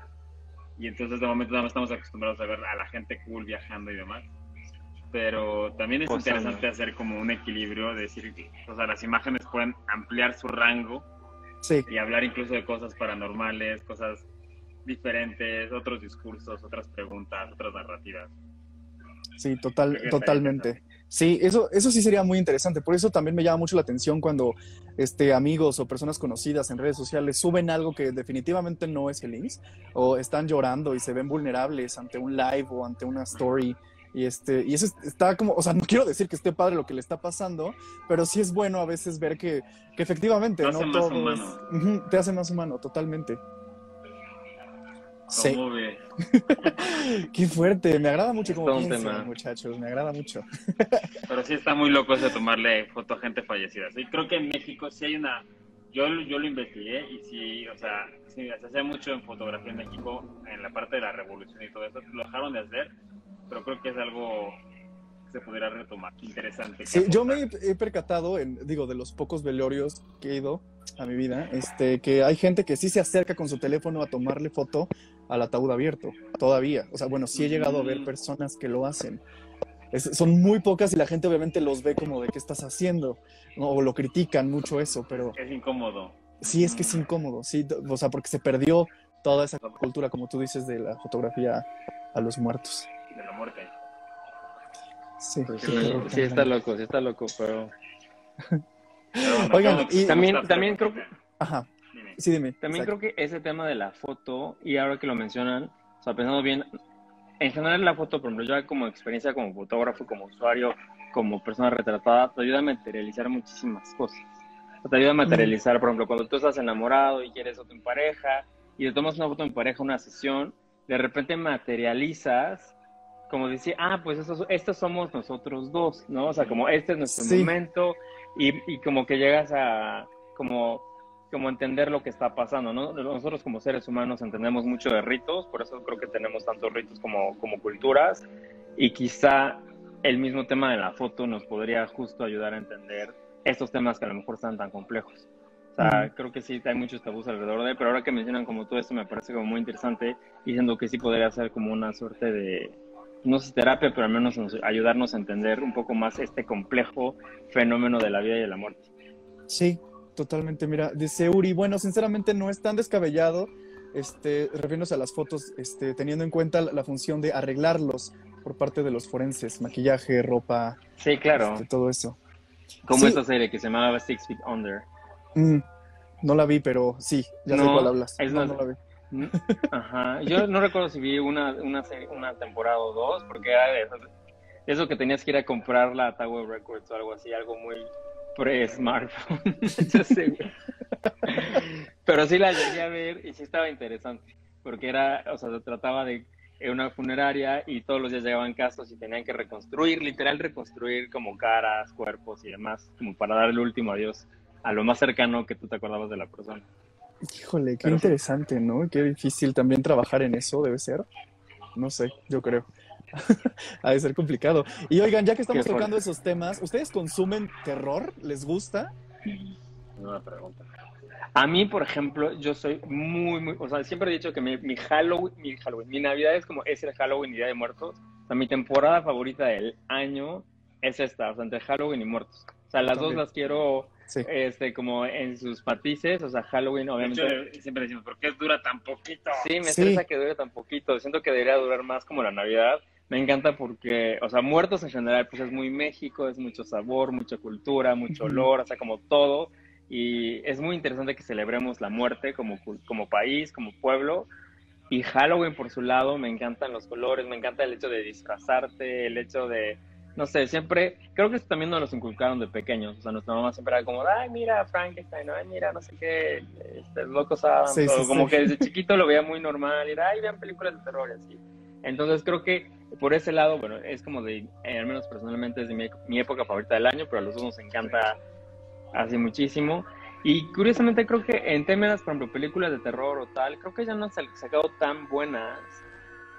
Y entonces de momento nada más estamos acostumbrados a ver a la gente cool viajando y demás. Pero también es interesante hacer como un equilibrio, de decir, o sea, las imágenes pueden ampliar su rango Sí, y hablar incluso de cosas paranormales, cosas diferentes, otros discursos, otras preguntas, otras narrativas. sí, total, totalmente. Sí, eso, eso sí sería muy interesante. Por eso también me llama mucho la atención cuando este, amigos o personas conocidas en redes sociales suben algo que definitivamente no es feliz o están llorando y se ven vulnerables ante un live o ante una story. Y, este, y eso es- está como, o sea, no quiero decir que esté padre lo que le está pasando, pero sí es bueno a veces ver que, que efectivamente Te no hace más todo es- te hace más humano, totalmente. Sí, ¿Cómo ves? qué fuerte, me agrada mucho como piensan, muchachos, me agrada mucho. Pero sí está muy loco eso de tomarle foto a gente fallecida. Sí, creo que en México sí hay una... Yo, yo lo investigué y sí, o sea, sí, se hacía mucho en fotografía en México, en la parte de la revolución y todo eso. Lo dejaron de hacer, pero creo que es algo se pudiera retomar. Interesante. Sí, yo me he percatado, en, digo, de los pocos velorios que he ido a mi vida, este, que hay gente que sí se acerca con su teléfono a tomarle foto al ataúd abierto, todavía. O sea, bueno, sí he llegado a ver personas que lo hacen. Es- son muy pocas y la gente obviamente los ve como de qué estás haciendo, ¿no? o lo critican mucho eso, pero Es incómodo. sí es que es incómodo, sí, o sea, porque se perdió toda esa cultura, como tú dices, de la fotografía a los muertos. de la muerte. Sí, Pues sí, sí está loco, sí está loco, pero Oigan, y- También- también creo Ajá, Dime. sí, dime. También Exacto. creo que ese tema de la foto, y ahora que lo mencionan, o sea, pensando bien, en general la foto, por ejemplo, yo como experiencia como fotógrafo, como usuario, como persona retratada, te ayuda a materializar muchísimas cosas. O te ayuda a materializar, por ejemplo, cuando tú estás enamorado y quieres foto en pareja, y te tomas una foto en pareja, una sesión, de repente materializas, como decir, ah, pues estos, estos somos nosotros dos, ¿no? O sea, como este es nuestro Sí. momento, y, y como que llegas a, como como entender lo que está pasando, ¿no? Nosotros como seres humanos entendemos mucho de ritos, por eso creo que tenemos tantos ritos como, como culturas, y quizá el mismo tema de la foto nos podría justo ayudar a entender estos temas que a lo mejor están tan complejos. O sea, Mm. creo que sí hay muchos tabús alrededor de, pero ahora que mencionan como todo esto me parece como muy interesante, diciendo que sí podría ser como una suerte de, no sé terapia, pero al menos ayudarnos a entender un poco más este complejo fenómeno de la vida y de la muerte. Sí, totalmente. Mira, dice Uri, bueno, sinceramente no es tan descabellado, este, refiriéndose a las fotos, este, teniendo en cuenta la, función de arreglarlos por parte de los forenses, maquillaje, ropa. Sí, claro. Este, todo eso. Como esta serie que se llamaba Six Feet Under. Mm, no la vi, pero sí, ya sé cuál hablas. no, no la vi. Ajá. Yo no recuerdo si vi una, una, una temporada o dos, porque era eso, que tenías que ir a comprar la Tower Records o algo así, algo muy pre-smartphone. Pero sí la llegué a ver y sí estaba interesante, porque era, o sea, se trataba de una funeraria y todos los días llegaban casos y tenían que reconstruir, literal reconstruir como caras, cuerpos y demás, como para dar el último adiós a lo más cercano que tú te acordabas de la persona. Híjole, qué interesante, ¿no? Qué difícil también trabajar en eso, debe ser. No sé, yo creo. ha de ser complicado. Y oigan, ya que estamos tocando esos temas, ¿ustedes consumen terror? ¿Les gusta? Nueva pregunta. A mí, por ejemplo, yo soy muy, muy, o sea, siempre he dicho que mi, Halloween, mi Halloween, mi Navidad es como es el Halloween y Día de Muertos. O sea, mi temporada favorita del año es esta, o sea, entre Halloween y Muertos. O sea, las dos las quiero este, como en sus patices, o sea, Halloween obviamente. siempre decimos, ¿por qué dura tan poquito? Sí, me estresa que dure tan poquito. Siento que debería durar más como la Navidad. Me encanta porque, o sea, muertos en general, pues es muy México, es mucho sabor, mucha cultura, mucho olor, o sea, como todo. Y es muy interesante que celebremos la muerte como, como país, como pueblo. Y Halloween, por su lado, me encantan los colores, me encanta el hecho de disfrazarte, el hecho de, no sé, siempre, creo que esto también nos los inculcaron de pequeños, o sea, nuestra mamá siempre era como, ay, mira, Frankenstein, ay, mira, no sé qué, este, locos sí, como que desde chiquito lo veía muy normal, y era, ay, vean películas de terror y así. Entonces creo que por ese lado, bueno, es como de, eh, al menos personalmente es de mi, mi, época favorita del año, pero a los dos nos encanta así muchísimo. Y curiosamente creo que en temas, por ejemplo, películas de terror o tal, creo que ya no han sacado tan buenas.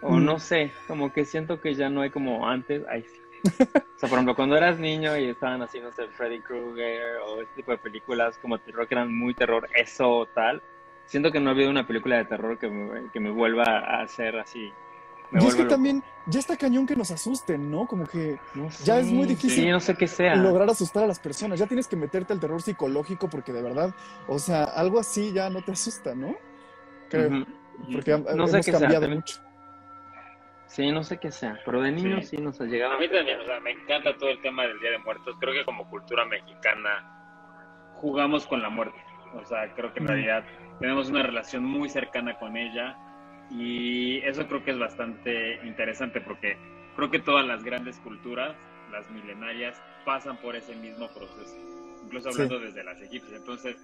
O mm. no sé, como que siento que ya no hay como antes. Ay, sí o sea, por ejemplo, cuando eras niño y estaban haciendo no Freddy Krueger o este tipo de películas como terror que eran muy terror, eso o tal, siento que no ha habido una película de terror que me, que me vuelva a hacer así. y es que también ya está cañón que nos asusten, ¿no? Como que ya es muy difícil no sé qué sea. lograr asustar a las personas. Ya tienes que meterte al terror psicológico porque de verdad, o sea, algo así ya no te asusta, ¿no? Porque no hemos cambiado mucho. Sí, no sé qué sea, pero de niño sí, nos ha llegado. A mí también, o sea, me encanta todo el tema del Día de Muertos. Creo que como cultura mexicana jugamos con la muerte. O sea, creo que en realidad tenemos una relación muy cercana con ella y eso creo que es bastante interesante porque creo que todas las grandes culturas, las milenarias, pasan por ese mismo proceso, incluso hablando desde las egipcias. Entonces,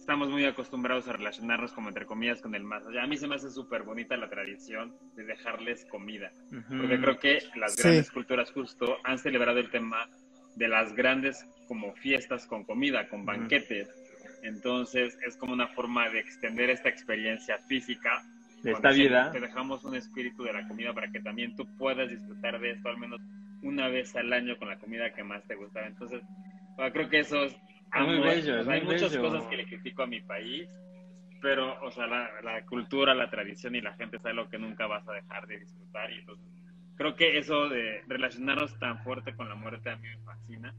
estamos muy acostumbrados a relacionarnos como entre comillas con el más allá. A mí se me hace súper bonita la tradición de dejarles comida, porque creo que las grandes culturas justo han celebrado el tema de las grandes como fiestas con comida, con banquetes. Entonces es como una forma de extender esta experiencia física de esta vida. Te dejamos un espíritu de la comida para que también tú puedas disfrutar de esto al menos una vez al año con la comida que más te gusta. Entonces, creo que eso es muy bello, hay muchas cosas que le critico a mi país, pero, o sea, la, cultura, la tradición y la gente es algo que nunca vas a dejar de disfrutar. Y entonces, creo que eso de relacionarnos tan fuerte con la muerte a mí me fascina.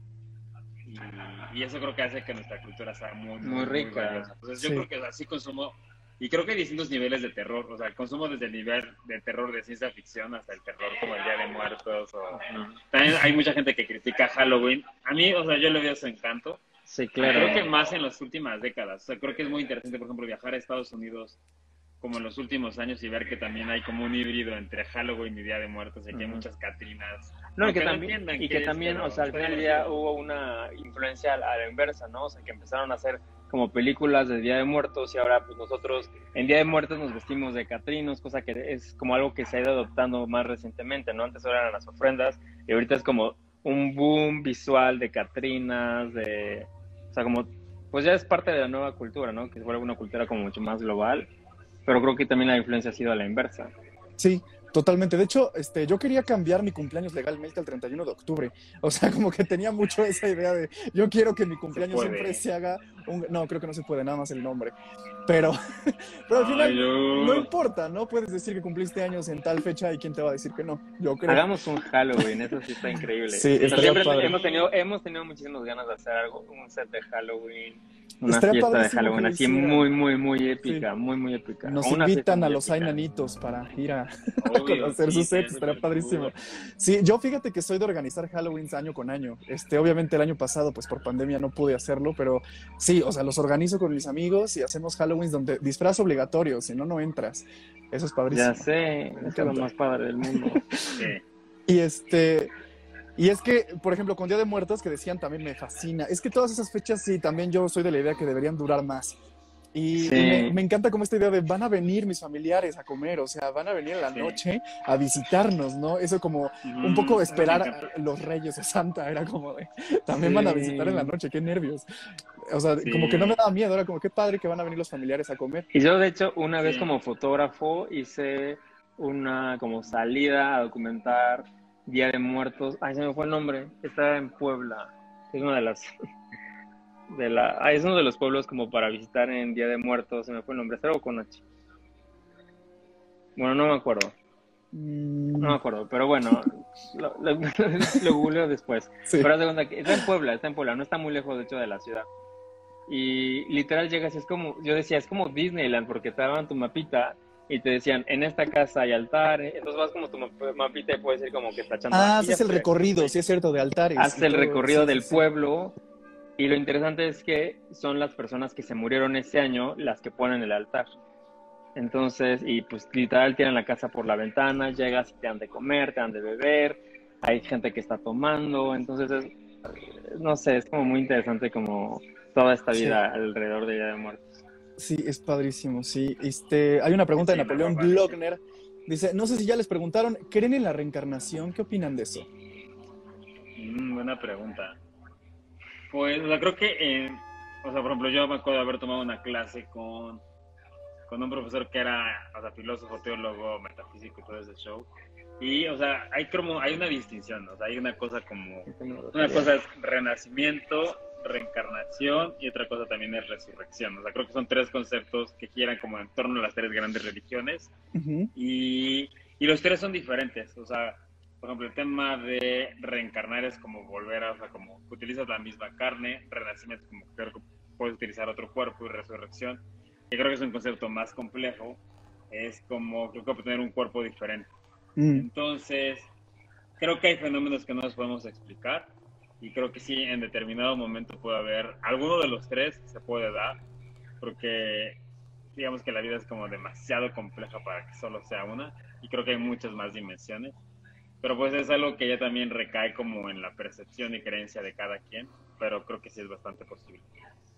Y, eso creo que hace que nuestra cultura sea muy, muy, rica. entonces, yo creo que así consumo. Y creo que hay distintos niveles de terror. O sea, consumo desde el nivel de terror de ciencia ficción hasta el terror como el Día de Muertos. O... También hay mucha gente que critica Halloween. A mí, o sea, yo le veo su encanto Sí, claro. Creo que más en las últimas décadas. O sea, creo que es muy interesante, por ejemplo, viajar a Estados Unidos como en los últimos años y ver que también hay como un híbrido entre Halloween y Día de Muertos y que hay muchas Catrinas. No, y que, también, y que, también, o sea, al final día hubo una influencia a la inversa, ¿no? O sea, que empezaron a hacer como películas de Día de Muertos y ahora pues nosotros en Día de Muertos nos vestimos de catrinos, cosa que es como algo que se ha ido adoptando más recientemente, ¿no? Antes eran las ofrendas y ahorita es como un boom visual de catrinas, de o sea, como, pues ya es parte de la nueva cultura, ¿no? Que vuelve una cultura como mucho más global, pero creo que también la influencia ha sido a la inversa. Sí, Totalmente. De hecho, este, yo quería cambiar mi cumpleaños legalmente al 31 de octubre. O sea, como que tenía mucho esa idea de yo quiero que mi cumpleaños siempre se haga un... No, creo que no se puede, nada más el nombre. Pero, pero al final Ay, no. no importa, ¿no? Puedes decir que cumpliste años en tal fecha y quién te va a decir que no. Yo creo. Hagamos un Halloween, eso sí está increíble. Sí, O sea, siempre padre. hemos tenido, hemos tenido muchísimas ganas de hacer algo, un set de Halloween, una fiesta de Halloween lo así muy, muy, muy épica, muy, muy épica. Nos una invitan a los. Ainanitos para ir a, Obvio, conocer sí, sus sets, sí, estará padrísimo. Sí, yo fíjate que soy de organizar Halloween año con año. Este, obviamente el año pasado, pues por pandemia no pude hacerlo, pero sí, o sea, los organizo con mis amigos y hacemos Halloween donde disfraz obligatorio, si no, no entras. Eso es padrísimo. Ya sé, es lo más padre del mundo. Sí. Y este, y es que, por ejemplo, con Día de Muertos, que decían también me fascina. Es que todas esas fechas, sí, también yo soy de la idea que deberían durar más. Y, Sí. me, me encanta como esta idea de van a venir mis familiares a comer, o sea, van a venir en la Sí. noche a visitarnos, ¿no? Eso como un poco esperar a los reyes o Santa, era como de, también van a Sí. visitar en la noche, qué nervios. O sea, Sí. como que no me daba miedo, era como qué padre que van a venir los familiares a comer. Y yo, de hecho, una vez Sí. como fotógrafo hice una como salida a documentar Día de Muertos. Ay, se me fue el nombre. Estaba en Puebla. Es una de las... De la, ah, es uno de los pueblos como para visitar en Día de Muertos. Se me fue el nombre. Es algo con H. Bueno, no me acuerdo. Mm, No me acuerdo. Pero bueno, lo, lo, lo googleo después. sí. Pero que está en Puebla, está en Puebla, no está muy lejos de hecho de la ciudad. Y literal llegas y es como, yo decía, es como Disneyland, porque te daban tu mapita y te decían, en esta casa hay altar, entonces vas como tu map- mapita y puedes ir como que tachando. Ah, haces el recorrido, sí es cierto, de altares. Haces el recorrido sí, del sí, pueblo y lo interesante es que son las personas que se murieron ese año las que ponen el altar. Entonces, y pues literal tiran la casa por la ventana, llegas y te dan de comer, te dan de beber, hay gente que está tomando, entonces es, no sé, es como muy interesante como toda esta Sí. vida alrededor de Día de Muertos. Sí, es padrísimo, sí. Este, hay una pregunta de Napoleón. Glockner. Dice, no sé si ya les preguntaron, ¿creen en la reencarnación? ¿Qué opinan de eso? Mm, buena pregunta. Pues, o sea, creo que, eh, o sea, por ejemplo, yo me acuerdo de haber tomado una clase con, con un profesor que era, o sea, filósofo, teólogo, metafísico y todo ese show. Y, o sea, hay como, hay una distinción, o sea, hay una cosa como, una cosa es renacimiento, reencarnación y otra cosa también es resurrección. O sea, creo que son tres conceptos que giran como en torno a las tres grandes religiones Ujú, y, y los tres son diferentes. O sea, por ejemplo, el tema de reencarnar es como volver a, o sea, como utilizas la misma carne, renacimiento como creo que puedes utilizar otro cuerpo y resurrección, que creo que es un concepto más complejo, es como creo que obtener un cuerpo diferente. mm, Entonces, creo que hay fenómenos que no nos podemos explicar y creo que sí, en determinado momento puede haber, alguno de los tres se puede dar, porque digamos que la vida es como demasiado compleja para que solo sea una y creo que hay muchas más dimensiones, pero pues es algo que ya también recae como en la percepción y creencia de cada quien, pero creo que sí es bastante posible.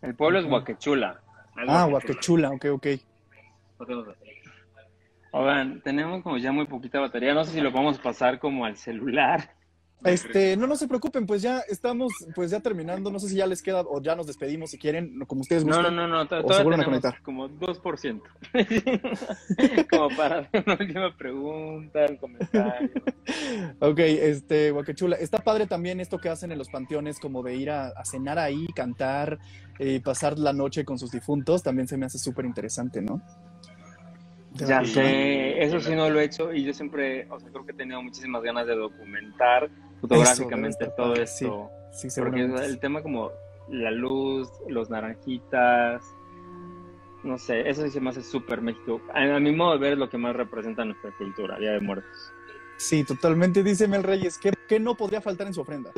El pueblo es. Huaquechula. Ah, que guaquechula, ok, ok. no tenemos batería. Oigan, tenemos como ya muy poquita batería, no sé si lo podemos pasar como al celular. Este, no, no se preocupen, pues ya estamos, pues ya terminando, no sé si ya les queda o ya nos despedimos si quieren, como ustedes No, gusten. no, no, no, to- ¿O se todavía a conectar? como 2%. como para hacer una última pregunta, un comentario. Ok, este, Guaquechula, está padre también esto que hacen en los panteones, como de ir a, a cenar ahí, cantar, eh, pasar la noche con sus difuntos, también se me hace súper interesante, ¿no? Ya sé, eso sí no lo he hecho y yo siempre, o sea, creo que he tenido muchísimas ganas de documentar fotográficamente todo esto. Sí, porque seguramente. el tema como la luz, los naranjitas, no sé, eso sí se me hace súper México. A, a mi modo de ver es lo que más representa nuestra cultura, Día de Muertos. Sí, totalmente, dice Mel Reyes, ¿qué, qué no podría faltar en su ofrenda?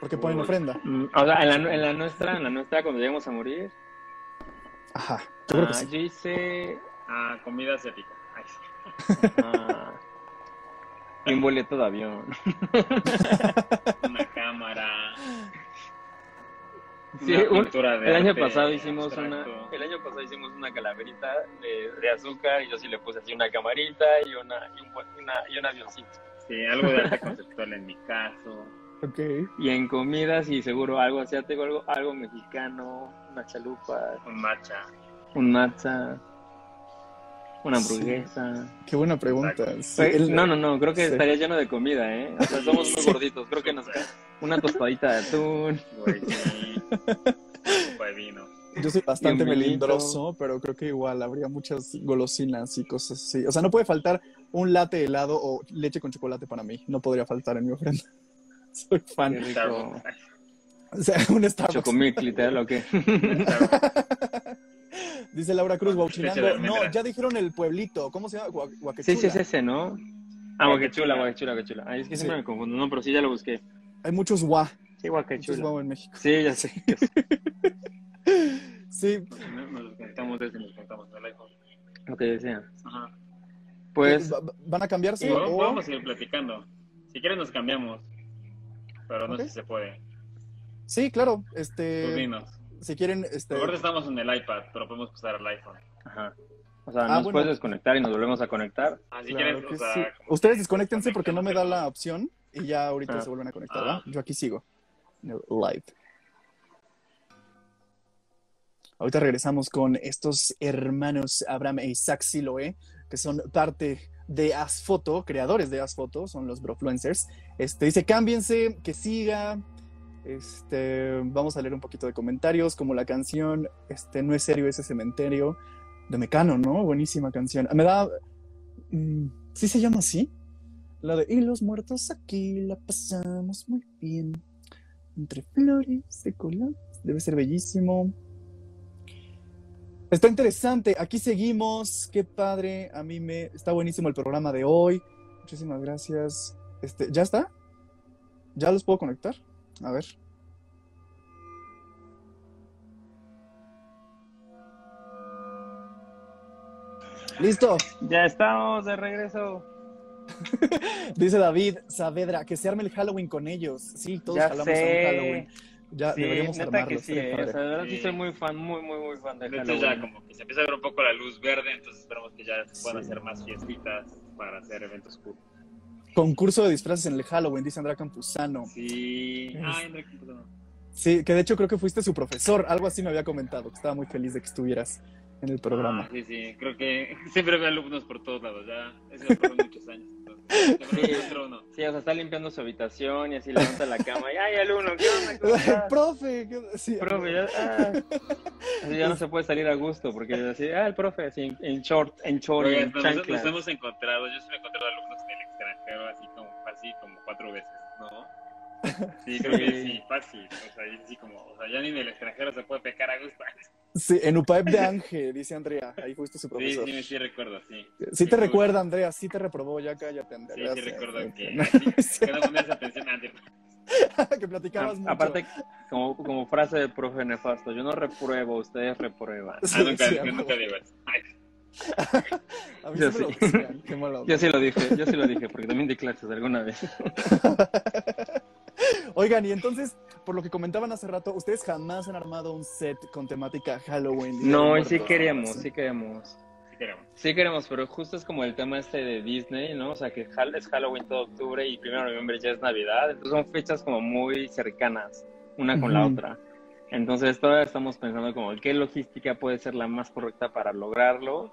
Porque ponen Uy. ofrenda. Mm, O sea, en la, en la nuestra, en la nuestra, cuando lleguemos a morir, Ajá, yo creo que ah, sí. yo hice Ah, comida asiática. Ay, sí. ah, y un boleto de avión. Una cámara. Sí, una un- de el año pasado hicimos abstracto. una, el año pasado hicimos una calaverita de, de azúcar y yo sí le puse así una camarita y una y un, una, y un avioncito. Sí, algo de arte conceptual en mi caso. Ok. Y en comidas y seguro algo asiático, algo, algo mexicano, una chalupa, Un matcha. un matcha. Una hamburguesa. Qué buena pregunta. Sí, el- No, no, no, creo que Sí. estaría lleno de comida, ¿eh? O sea, somos muy Sí. gorditos, creo que nos cae una tostadita de atún. Güey, de vino. Yo soy bastante melindroso, pero creo que igual habría muchas golosinas y cosas así. O sea, no puede faltar un latte helado o leche con chocolate para mí. No podría faltar en mi ofrenda. Soy Qué fan. rico. Starbucks. O sea, un Starbucks. Chocomilk, literal, ¿o qué? Dice Laura Cruz, Guauchinango. No, ya dijeron el pueblito. ¿Cómo se llama? Gua- Sí, Guaquechula. sí, es ese, ¿no? Ah, guacachula, guacachula, guacachula. Ay, es que Sí. siempre me confundo. No, pero sí, ya lo busqué. Hay muchos gua. Sí, Muchos guacachula. guau en México. Sí, ya sé. ya sé. Sí, No, Nos conectamos desde nos conectamos al iPhone. Lo que decía. Ajá. Pues, va- va- ¿van a cambiarse? Sí, o- vamos, vamos a ir platicando. Si quieres nos cambiamos. Pero no sé si se puede. Sí, claro. Tú Este, dinos. Si quieren, este, Ahorita estamos en el iPad, pero podemos pasar al iPhone. ajá. O sea, Ah, nos bueno. puedes desconectar y nos volvemos a conectar. Ah, si Claro quieres, que o sea, sí. como- Ustedes desconéctense porque no me da la opción y ya ahorita Ah. se vuelven a conectar, Ah. Yo aquí sigo. Live. Ahorita regresamos con estos hermanos Abraham e Isaac Siloe, que son parte de Asfoto, creadores de Asfoto, son los brofluencers. Este, dice, cámbiense, que siga. Este, vamos a leer un poquito de comentarios, como la canción este, No es serio ese cementerio, de Mecano, ¿no? Buenísima canción. Me da... mm, ¿Sí se llama así? La de Y los muertos aquí la pasamos muy bien. Entre flores de colores. Debe ser bellísimo. Está interesante. Aquí seguimos. Qué padre. A mí me está buenísimo el programa de hoy. Muchísimas gracias. Este, ¿ya está? ¿Ya los puedo conectar? A ver. Listo. Ya estamos de regreso. Dice David Saavedra que se arme el Halloween con ellos. Sí, todos Ya jalamos a un sé. Halloween. Ya Sí, deberíamos neta armarlo. que sí, eh, o sea, de verdad sí Sí. soy muy fan, muy, muy, muy fan de Halloween. ya como que se empieza a ver un poco la luz verde, entonces esperamos que ya se puedan Sí. hacer más fiestitas para hacer eventos cool. Concurso de disfraces en el Halloween, dice Andrea Campuzano. Sí. Es- Ay, Enrique, pues, no. Sí, que de hecho creo que fuiste su profesor. Algo así me había comentado, que estaba muy feliz de que estuvieras en el programa. Ah, sí, sí, creo que siempre veo alumnos por todos lados, ya. Eso ya fueron muchos años. Sí. uno. Sí, o sea, está limpiando su habitación y así levanta la cama y ¡ay, alumno! ¿Qué onda? Profe, ¿qué- sí, profe, ya, ah. Así ya no se puede salir a gusto porque así, ah, el profe, así en, en short, en short, Oye, en nos, nos hemos encontrado, yo sí me he encontrado alumnos en extranjero así como, así como cuatro veces, ¿no? Sí, creo que sí, fácil. O sea, y así como, o sea, ya ni en el extranjero se puede pecar a gusto. Sí, en UPAEP de Ángel, dice Andrea. Ahí fuiste su Sí, profesor. sí, sí recuerdo, sí. Sí te Sí, recuerda, Andrea, sí te reprobó, ya cállate, Andrea. Sí, sí recuerdo que No, así, que no ponías atención antes. que platicabas A- mucho. Aparte, como, como frase de profe nefasto, yo no repruebo, ustedes reprueban. Sí, Ah, nunca, sí, nunca digo eso. A mí Yo sí me lo qué mala onda. Yo sí lo dije, yo sí lo dije, porque también di clases alguna vez. Oigan, y entonces, por lo que comentaban hace rato, ustedes jamás han armado un set con temática Halloween. No, y sí queremos, sí queremos. sí queremos. Sí queremos, pero justo es como el tema este de Disney, ¿no? O sea, que Hall- es Halloween todo octubre y primero de noviembre ya es Navidad. Entonces son fechas como muy cercanas, una con la otra. Entonces todavía estamos pensando como qué logística puede ser la más correcta para lograrlo.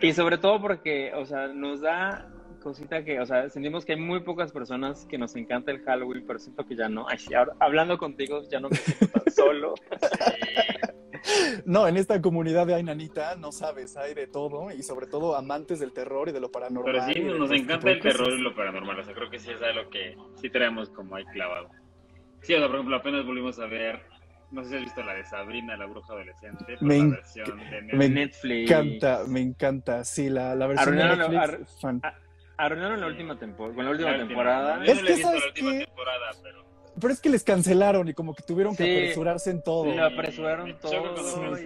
Y sobre todo porque, o sea, nos da cosita que, o sea, sentimos que hay muy pocas personas que nos encanta el Halloween, pero siento que ya no. Ay, sí, ahora, hablando contigo ya no me siento tan solo. No, en esta comunidad de Ainanita, no sabes, hay de todo, y sobre todo amantes del terror y de lo paranormal. Pero sí, nos este encanta el terror y lo paranormal. O sea, creo que sí es algo que sí traemos como ahí clavado. Sí, o sea, por ejemplo, apenas volvimos a ver, no sé si has visto la de Sabrina, la bruja adolescente, pero Me la versión de me Netflix. Me encanta, me encanta. Sí, la, la versión de Arruinaron la- Netflix, fan. Arruinaron la última temporada, con la última La última. temporada. Yo Es no la que, ¿sabes la última qué? temporada, pero Pero es que les cancelaron y como que tuvieron que Sí. apresurarse en todo. Lo apresuraron todo. y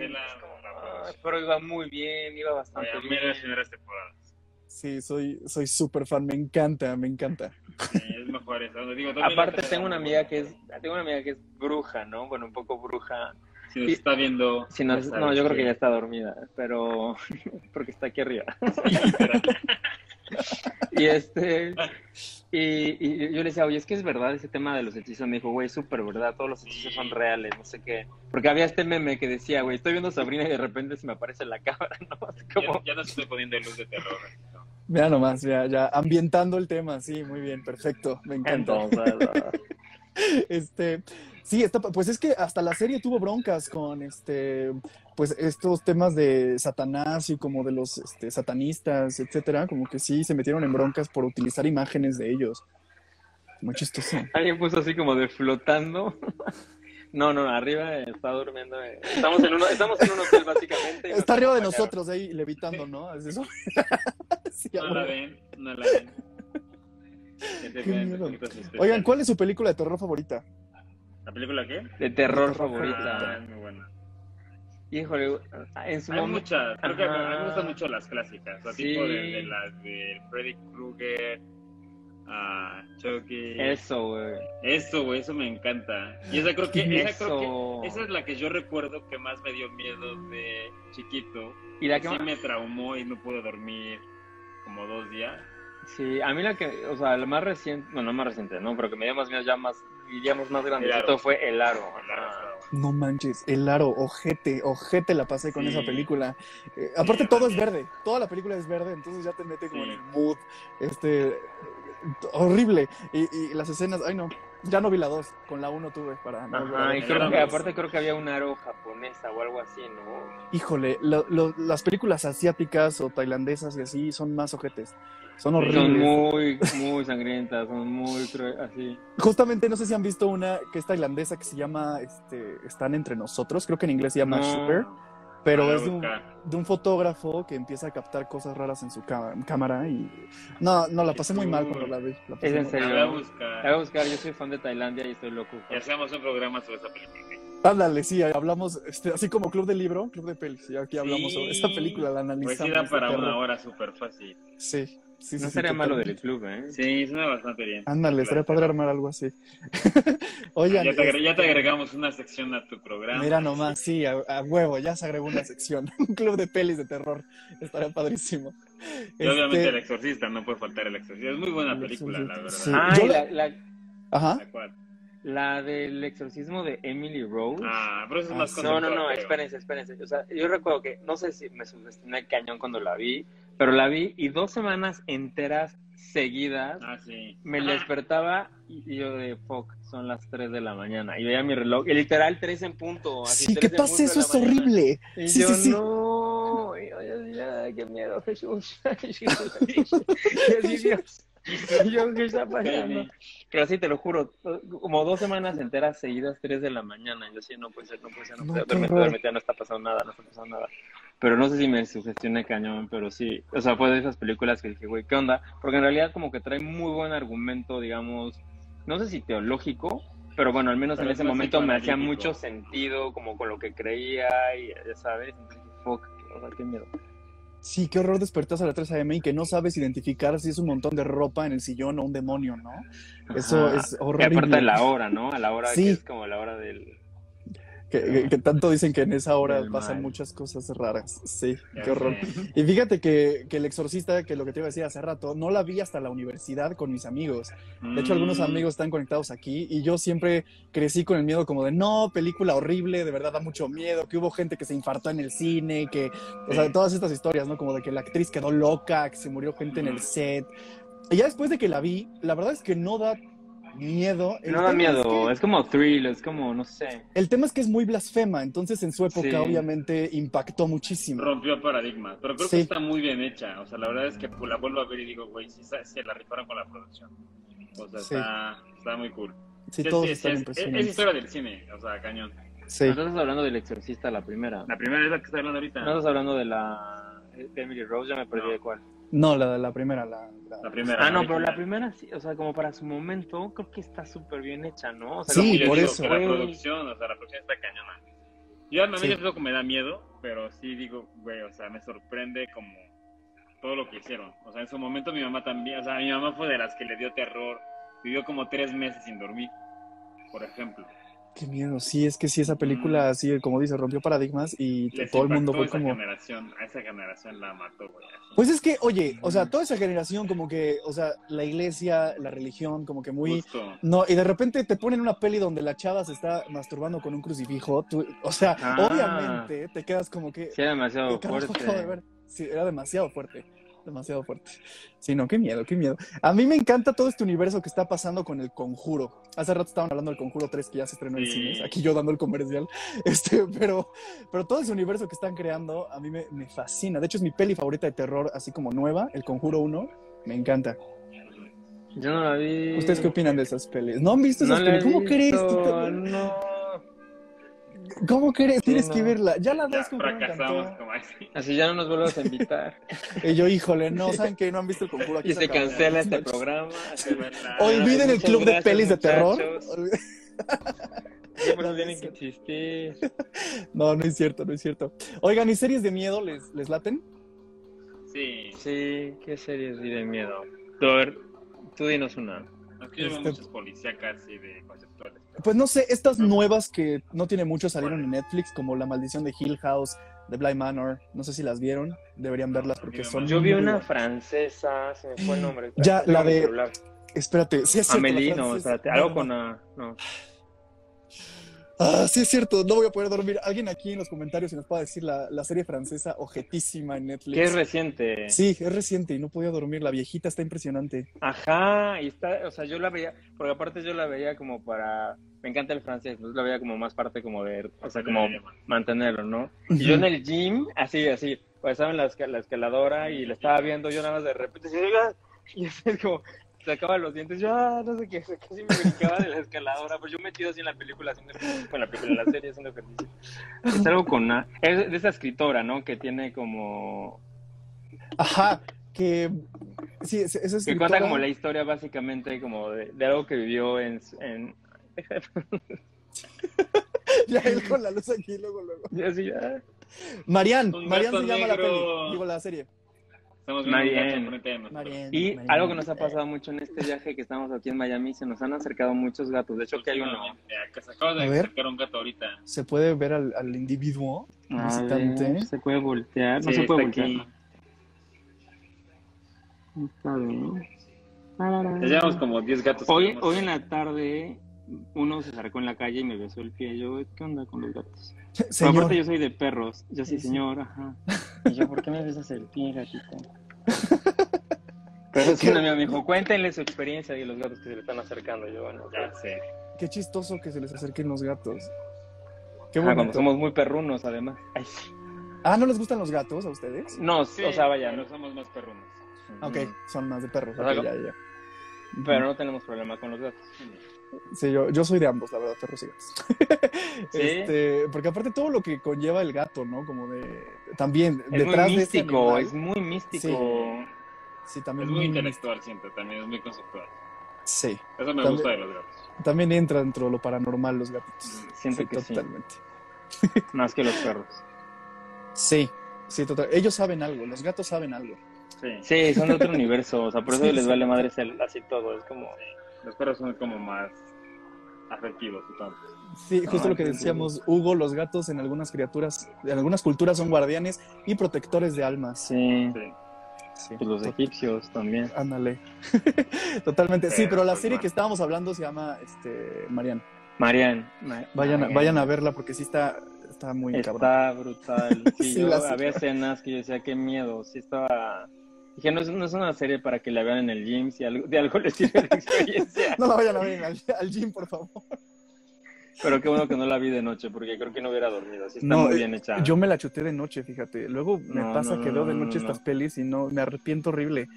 la "Ay, producción". pero iba muy bien, iba oye, bastante mí bien. las primeras temporadas. Sí, soy soy súper fan, me encanta, me encanta. Sí, es mejor eso. Digo, Aparte tengo una amiga que es, tengo una amiga que es bruja, ¿no? Bueno, un poco bruja. Si nos está viendo. Si no, no, yo creo que ya está dormida, pero porque está aquí arriba. Y este, y, y yo le decía, oye, es que es verdad ese tema de los hechizos. Me dijo, güey, súper verdad, todos los hechizos son reales, no sé qué. Porque había este meme que decía, güey, estoy viendo a Sabrina y de repente se me aparece en la cámara, ¿no? Como... Ya, ya no estoy poniendo en luz de terror. Mira nomás, ya, ya ambientando el tema, sí, muy bien, perfecto, me encanta. Entonces, Este, sí, está, pues es que hasta la serie tuvo broncas con este, pues estos temas de Satanás y como de los este, satanistas, etcétera, como que sí se metieron en broncas por utilizar imágenes de ellos. Muy chistoso. alguien puso así como de flotando. No, no, arriba está durmiendo. eh. Estamos en, uno, estamos en un hotel básicamente. Está arriba de nosotros ahí levitando, ¿no? ¿Es eso? Sí, No la ahora. ven, no la ven. Especiales. Oigan, ¿cuál es su película de terror favorita? ¿La película qué? De terror Ah, favorita. es muy buena. Híjole, en su Hay momento. muchas, creo que Ajá. me gustan mucho las clásicas, o sea, Sí. tipo de, de las de Freddy Krueger, a Chucky. Eso, güey. Eso, güey, eso me encanta. Y esa creo que, esa creo que, esa es la que yo recuerdo que más me dio miedo de chiquito. Y la que sí más- me traumó y no pude dormir como dos días. Sí, a mí la que, o sea, la más reciente, bueno, no más reciente, ¿no? Pero que me dio más miedo ya más, diríamos más grandecito aro. fue El Aro. No manches, el aro, ojete, ojete la pasé con Sí. esa película. Eh, aparte Sí, todo es verde, toda la película es verde, entonces ya te mete como Sí. en el mood, este, horrible. Y, y las escenas, ay no, ya no vi la 2, con la 1 tuve para Ajá, y creo que aparte creo que había un aro japonesa o algo así, ¿no? Híjole, lo- lo- las películas asiáticas o tailandesas y así son más ojetes, son Son horribles. muy, muy sangrientas, son muy así. Justamente no sé si han visto una que es tailandesa que se llama, este, Están entre nosotros, creo que en inglés se llama No. Sugar, pero es de un, de un fotógrafo que empieza a captar cosas raras en su cámara y no, no la pasé muy mal cuando la vi. la pasé Es en serio. La voy a La voy buscar. a buscar, yo soy fan de Tailandia y estoy loco. Y hacemos un programa sobre esa película. Ándale, sí, hablamos, este, así como Club de Libro, Club de Pelis, y aquí hablamos Sí. sobre esa película, la analizamos. Pues sí da para una hora súper fácil. Sí, sí, sí. No sí, sería malo del club, ¿eh? Sí, suena bastante bien. Ándale, estaría padre armar algo así. Oigan, Ya te, agre- ya te este, agregamos una sección a tu programa. Mira nomás, sí, a, a huevo, ya se agregó una sección. Un club de pelis de terror. Estaría padrísimo. Y obviamente Este, El Exorcista, no puede faltar El Exorcista. Es muy buena El película, la verdad. Sí. Ah, Yo y la- la, la, Ajá. La cual- la del exorcismo de Emily Rose. Ah, pero eso es Ah, más. No, no, no, espérense, espérense. O sea, yo recuerdo que, no sé si me subestimé cañón cuando la vi, pero la vi y dos semanas enteras seguidas Ah, sí. me Ajá. despertaba y y yo de fuck, son las 3 de la mañana. Y veía mi reloj, y literal 3 en punto. así, Sí, 3 ¿qué en pasa? Eso es mañana. horrible. Y Sí, yo, sí, sí. no, y yo, yo, qué miedo, Jesús. Dios, Dios. Y yo, ¿qué está pasando? Pero sí, te lo juro, como dos semanas enteras seguidas, 3 de la mañana. Yo sí, no puede ser, no puede ser, no No, puede ser, duérmete, duérmete, no está pasando nada, no está pasando nada. Pero no sé si me sugestioné cañón, pero sí, o sea, fue de esas películas que dije, güey, ¿qué onda? Porque en realidad como que trae muy buen argumento, digamos, no sé si teológico, pero bueno, al menos Pero en es ese momento me hacía mucho sentido, como con lo que creía, y ya sabes, entonces dije, fuck, o sea, qué miedo. Sí, qué horror despertarse a las 3 a.m. y que no sabes identificar si es un montón de ropa en el sillón o un demonio, ¿no? Eso Ajá. es Y horrible. aparte de la hora, ¿no? A la hora Sí. que es como la hora del... Que, que- que tanto dicen que en esa hora pasan mal. muchas cosas raras. Sí, Ya qué horror. sé. Y fíjate que, que El Exorcista, que lo que te iba a decir hace rato, no la vi hasta la universidad con mis amigos. De hecho, algunos Mm, amigos están conectados aquí y yo siempre crecí con el miedo como de, no, película horrible, de verdad da mucho miedo, que hubo gente que se infartó en el cine, que, o sea, todas estas historias, ¿no? Como de que la actriz quedó loca, que se murió gente en el set. Y ya después de que la vi, la verdad es que no da miedo. El No da tema es miedo, que- es como thrill, es como, no sé. el tema es que es muy blasfema, entonces en su época Sí. obviamente impactó muchísimo. Rompió paradigmas, pero creo Sí. que está muy bien hecha. O sea, la verdad es que la vuelvo a ver y digo, güey, sí se la rifaron con la producción. O sea, Sí. está, está muy cool. Sí, Sí, todos sí, están sí, es, es impresionantes. historia del cine, o sea, cañón. Sí. No estás hablando del exorcista, la primera. La primera es la que está hablando ahorita. No estás hablando de la de Emily Rose, ya me perdí No. de cuál. No, la, la primera, la, la- La primera. Ah, no, pero la primera sí, o sea, como para su momento, creo que está súper bien hecha, ¿no? O sea, Sí, por digo eso. La Güey. producción, o sea, la producción está cañona. Yo a mí Sí. es lo que me da miedo, pero sí digo, güey, o sea, me sorprende como todo lo que hicieron. O sea, en su momento mi mamá también, o sea, mi mamá fue de las que le dio terror, vivió como tres meses sin dormir, por ejemplo. Qué miedo, sí, es que sí, esa película, así como dice, rompió paradigmas y Les todo el mundo fue esa como... generación, a esa generación la mató, güey. Pues es que, oye, o sea, toda esa generación como que, o sea, la iglesia, la religión, como que muy... Justo. No, y de repente te ponen una peli donde la chava se está masturbando con un crucifijo, tú- o sea, Ah. obviamente te quedas como que... Sí, era demasiado ¿qué carajo acabo de fuerte. ver? Sí, era demasiado fuerte, demasiado fuerte. Sí, no, qué miedo, qué miedo. A mí me encanta todo este universo que está pasando con el Conjuro. Hace rato estaban hablando del Conjuro 3 que ya se estrenó en Sí. cines, aquí yo dando el comercial, este, pero, pero todo ese universo que están creando a mí me, me fascina. De hecho es mi peli favorita de terror, así como nueva, el Conjuro 1, me encanta. Yo no la vi. ¿Ustedes qué opinan de esas pelis? ¿No han visto esas pelis? ¿Cómo crees? visto, No. ¿Cómo crees? Tienes no. que verla. Ya la dos como que me fracasamos encantó. como así. Así ya no nos vuelvas a invitar. Y yo, híjole, no, ¿saben que No han visto el Conjuro aquí. y se cancela este programa. Olviden el club de pelis de terror. Siempre tienen que existir. No, no es cierto, no es cierto. Oigan, ¿y series de miedo les, les laten? Sí, Sí, qué series de miedo. A ver, tú dinos una. aquí yo veo Este- muchas policíacas y de conceptuales. Pues no sé, estas nuevas que no tiene mucho salieron en Netflix, como La Maldición de Hill House, The Blind Manor. No sé si las vieron, deberían verlas porque son. Yo vi una francesa, se me fue el nombre. Ya, la de-. Espérate, sí es cierto. Amelie, no, espérate, algo con. No. Ah, sí es cierto, no voy a poder dormir. Alguien aquí en los comentarios si nos puede decir la, la serie francesa objetísima en Netflix. Que es reciente. Sí, es reciente y no podía dormir. La viejita está impresionante. Ajá, y está, o sea, yo la veía, porque aparte yo la veía como para, me encanta el francés, entonces la veía como más parte como de, o sea, como mantenerlo, ¿no? Y yo en el gym, así, así, pues estaba en la, la escaladora y la estaba viendo, yo nada más de repente, "Ah", y así es como, sacaba los dientes, yo, ah, no sé qué, casi me brincaba de la escaladora, pues yo metido así en la película, haciendo ejercicio, en la película, en la serie haciendo ejercicio. Es algo con, a- es de esa escritora, ¿no? Que tiene como, Ajá, que. Sí, es, es que cuenta escritora- como la historia básicamente como de, de algo que vivió en, en Ya él con la luz aquí, luego, luego. y así, ah. Marian, Marian se llama la peli. Digo, la serie. Estamos viendo un gato. Y algo que nos ha pasado mucho en este viaje que estamos aquí en Miami, se nos han acercado muchos gatos. De hecho, que hay uno. Se acaba A de ver. sacar un gato ahorita. Se puede ver al, al individuo A visitante. ver, se puede voltear. No Sí, se puede voltear. aquí. Está bien. Ya llevamos como 10 gatos. Hoy, hoy en la tarde, uno se acercó en la calle y me besó el pie. Yo, ¿qué onda con los gatos? Señor, aparte, yo soy de perros. Yo sí, señor, ajá. Y yo, ¿por qué me besas el pie, gatito? Pero sí, un amigo me dijo, cuéntenle su experiencia de los gatos que se le están acercando. Yo, bueno, Ya sé. qué chistoso que se les acerquen los gatos. Qué cuando bonito. somos muy perrunos, además. Ay. Ah, ¿no les gustan los gatos a ustedes? No, Sí, o sea, vaya, pero ¿no? somos más perrunos. Ok, son más de perros. O sea, ok, ya, ya, ya. pero no tenemos problema con los gatos. Sí, yo, yo soy de ambos, la verdad, perros y gatos. ¿Sí? Este, porque aparte todo lo que conlleva el gato, ¿no? Como de... También, Es muy detrás de ese místico, animal, es muy místico. Sí. Sí, Es también... muy intelectual, siento, también es muy conceptual. Sí, Eso me También- gusta de los gatos. también entra dentro de lo paranormal los gatitos. Siento que sí. totalmente. Más que los perros. Sí, sí, total. Ellos saben algo, los gatos saben algo. Sí. Sí, son de otro universo, o sea, por eso Sí, les sí. vale madre el- así todo, es como... Los perros son como más afectivos y todo. Sí, justo lo que decíamos, Hugo, los gatos en algunas criaturas, en algunas culturas son guardianes y protectores de almas. Sí, Sí. Sí, pues los egipcios también. Ándale. Totalmente. Sí, Pero, la pues, serie que estábamos hablando se llama este Marian. Marian. Ma- Vayan, Marian. vayan a verla porque sí está, está muy cabrón. Está brutal. Sí, Sí, yo la había escenas que yo decía, qué miedo. Sí, estaba. Dije, no es, no es una serie para que la vean en el gym, si algo, de algo les sirve de experiencia. No la vayan a ver al, al gym, por favor. Pero qué bueno que no la vi de noche, porque creo que no hubiera dormido. Sí, está No, muy eh, bien hecha. Yo me la chuté de noche, fíjate. Luego me No, pasa no, que veo de no, noche no, estas no. pelis y no me arrepiento horrible.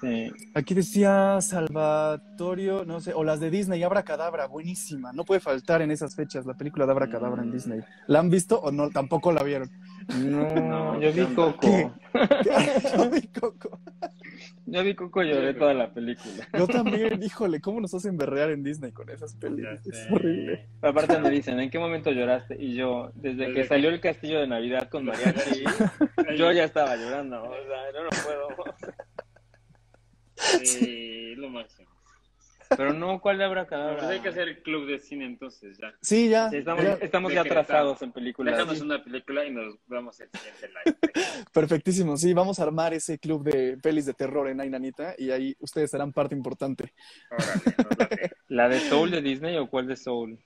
Sí. Aquí decía Salvatorio, no sé, o las de Disney, Abracadabra, buenísima. No puede faltar en esas fechas la película de Abracadabra en Mm. Disney. ¿La han visto o no? Tampoco la vieron. No, No, yo vi. Coco. ¿Qué? Yo vi Coco. Yo vi Coco y lloré toda la película. Yo también, híjole, ¿cómo nos hacen berrear en Disney con esas? Ya Es horrible. Aparte me dicen, ¿en qué momento lloraste? Y yo, desde Desde que salió el castillo de Navidad con mariachi, yo ya estaba llorando. O sea, no puedo. Sí, lo máximo. Pero no, ¿cuál de Pues Abracadabra? hay que hacer el club de cine entonces ya. Sí, ya. Sí, estamos, ya. estamos ya atrasados en películas. Déjanos una película y nos vamos el siguiente live. Perfectísimo. Sí, vamos a armar ese club de pelis de terror en Ainanita y ahí ustedes serán parte importante. Órale. ¿La de Soul de Disney o cuál de Soul?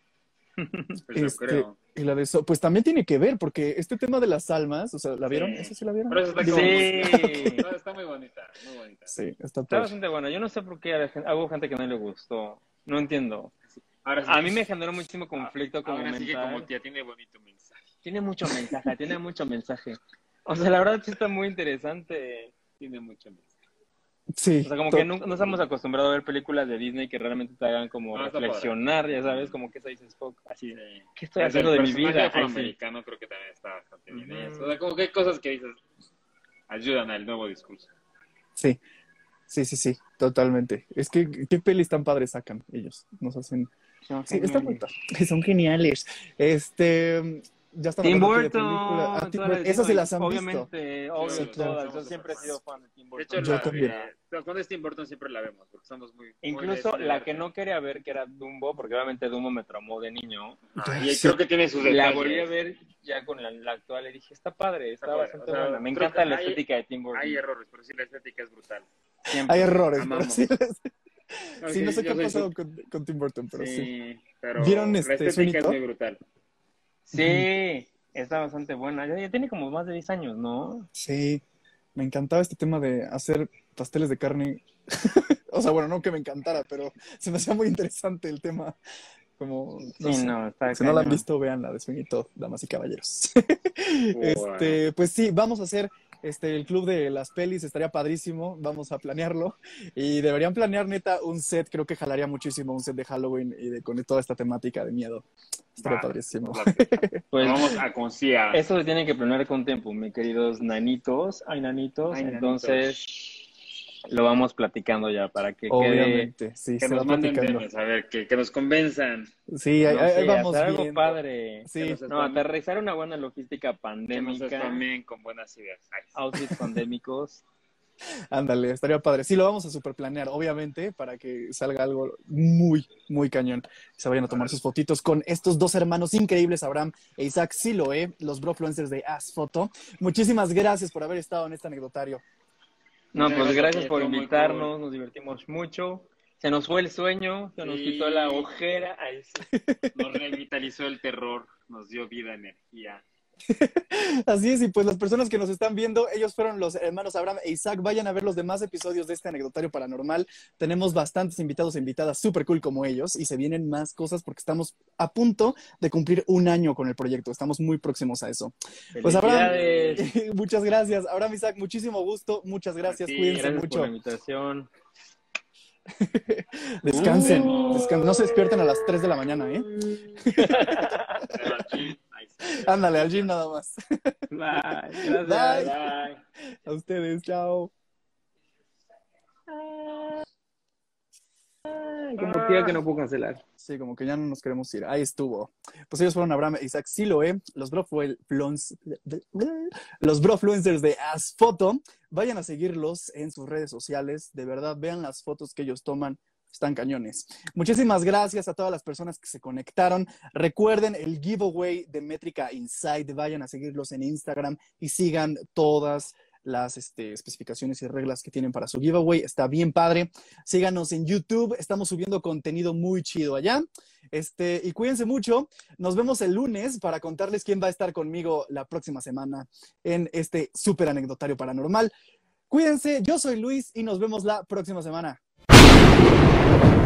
Pues yo Este, creo. Y la de eso, pues también tiene que ver, porque este tema de las almas, o sea, ¿la vieron? Sí. ¿Eso sí la vieron? Pero eso está como... Sí. Está, está muy bonita, muy bonita. Sí, está bastante buena. Yo no sé por qué a la gente- hubo gente que no le gustó. No entiendo. Ahora sí, A mí me generó muchísimo conflicto como ahora sí que mental. como tía tiene bonito mensaje. Tiene mucho mensaje, tiene mucho mensaje. O sea, la verdad sí está muy interesante. Tiene mucho mensaje. Sí. O sea, como que no, no estamos acostumbrados a ver películas de Disney que realmente te hagan como No, reflexionar, ya sabes, como que eso dices, fuck, así, Sí. ¿qué estoy haciendo de mi personaje vida? Ay, sí. afroamericano creo que también está bastante bien. Eso. O sea, como que hay cosas que dices ayudan al nuevo discurso. Sí, sí, sí, sí, totalmente. Es que, ¿qué pelis tan padres sacan ellos? Nos hacen... Sí, está muy padre. Son geniales. Este... Ya están Tim de Burton. Ah, Tim Burton. Esas sí las han visto. Obviamente, obvio, Sí, claro. todas. Yo siempre he sido fan de Tim De Burton. hecho, Yo la, también. eh, cuando es Tim Burton siempre la vemos, porque somos muy... Incluso de- la que no quería ver, que era Dumbo, porque obviamente Dumbo me traumó de niño. Ah, Sí. y creo que tiene sus La detalles. volví a ver ya con la, la actual y dije, está padre, está, bastante o sea, buena. Me encanta la hay- estética de Tim Burton. Hay errores, pero sí la estética es brutal. Siempre. Hay errores, pero sí, les- No, sí, no sé qué ha pasado con, con Tim Burton, pero sí. Sí, pero ¿Vieron la este estética es muy brutal. Sí, está bastante buena. Ya, ya tiene como más de 10 años, ¿no? Sí, me encantaba este tema de hacer pasteles de carne. o sea, bueno, no que me encantara, pero se me hacía muy interesante el tema. Como, no Sí, sé. no, está Si no la han visto, vean la de Swing y todo, damas y caballeros. este, pues sí, vamos a hacer este, el club de las pelis, estaría padrísimo, vamos a planearlo. Y deberían planear neta un set, creo que jalaría muchísimo un set de Halloween y de, con toda esta temática de miedo. Estaría padrísimo. late. Pues Vamos a conciliar. eso se tiene que planear con tiempo, mis queridos nanitos. Hay nanitos, Ay, entonces lo vamos platicando ya para que quede. Obviamente, sí, que se va nos platicando. temas, a ver, que, que nos convenzan. Sí, ahí, no ahí sé, vamos hacer algo padre. Sí, No, aterrizar una buena logística que nos pandémica, spamen con buenas ideas. Ay, outfits pandémicos. ándale, estaría padre. Sí, lo vamos a super planear, obviamente, para que salga algo muy, muy cañón. Se vayan a tomar sus fotitos con estos dos hermanos increíbles, Abraham e Isaac Siloe, los brofluencers de As Photo. Muchísimas gracias por haber estado en este anecdotario. No, Muchas pues gracias por invitarnos, cool. nos divertimos mucho. Se nos fue el sueño, se nos Sí. quitó la ojera. Nos revitalizó el terror, nos dio vida, energía. Así es, y pues las personas que nos están viendo, ellos fueron los hermanos Abraham e Isaac. Vayan a ver los demás episodios de este anecdotario paranormal. Tenemos bastantes invitados e invitadas súper cool como ellos y se vienen más cosas porque estamos a punto de cumplir un año con el proyecto. Estamos muy próximos a eso. Pues Abraham, muchas gracias. Abraham Isaac, muchísimo gusto. Muchas gracias. Sí, Cuídense Gracias mucho. por la invitación. Descansen. Uh. descan- No se despierten a las 3 de la mañana, ¿eh? Ándale, al gym nada más. Bye. Gracias. Bye. Bye. A ustedes, chao. Como quiera que no puedo cancelar. Sí, como que ya no nos queremos ir. Ahí estuvo. Pues ellos fueron Abraham e Isaac Siloe, los brofluencers, los brofluencers de Asfoto. Vayan a seguirlos en sus redes sociales. De verdad, vean las fotos que ellos toman. Están cañones. Muchísimas gracias a todas las personas que se conectaron. Recuerden el giveaway de Métrica Insight. Vayan a seguirlos en Instagram y sigan todas las este, especificaciones y reglas que tienen para su giveaway. Está bien padre. Síganos en YouTube. Estamos subiendo contenido muy chido allá. Este, y cuídense mucho. Nos vemos el lunes para contarles quién va a estar conmigo la próxima semana en este súper anecdotario paranormal. Cuídense, yo soy Luis y nos vemos la próxima semana. you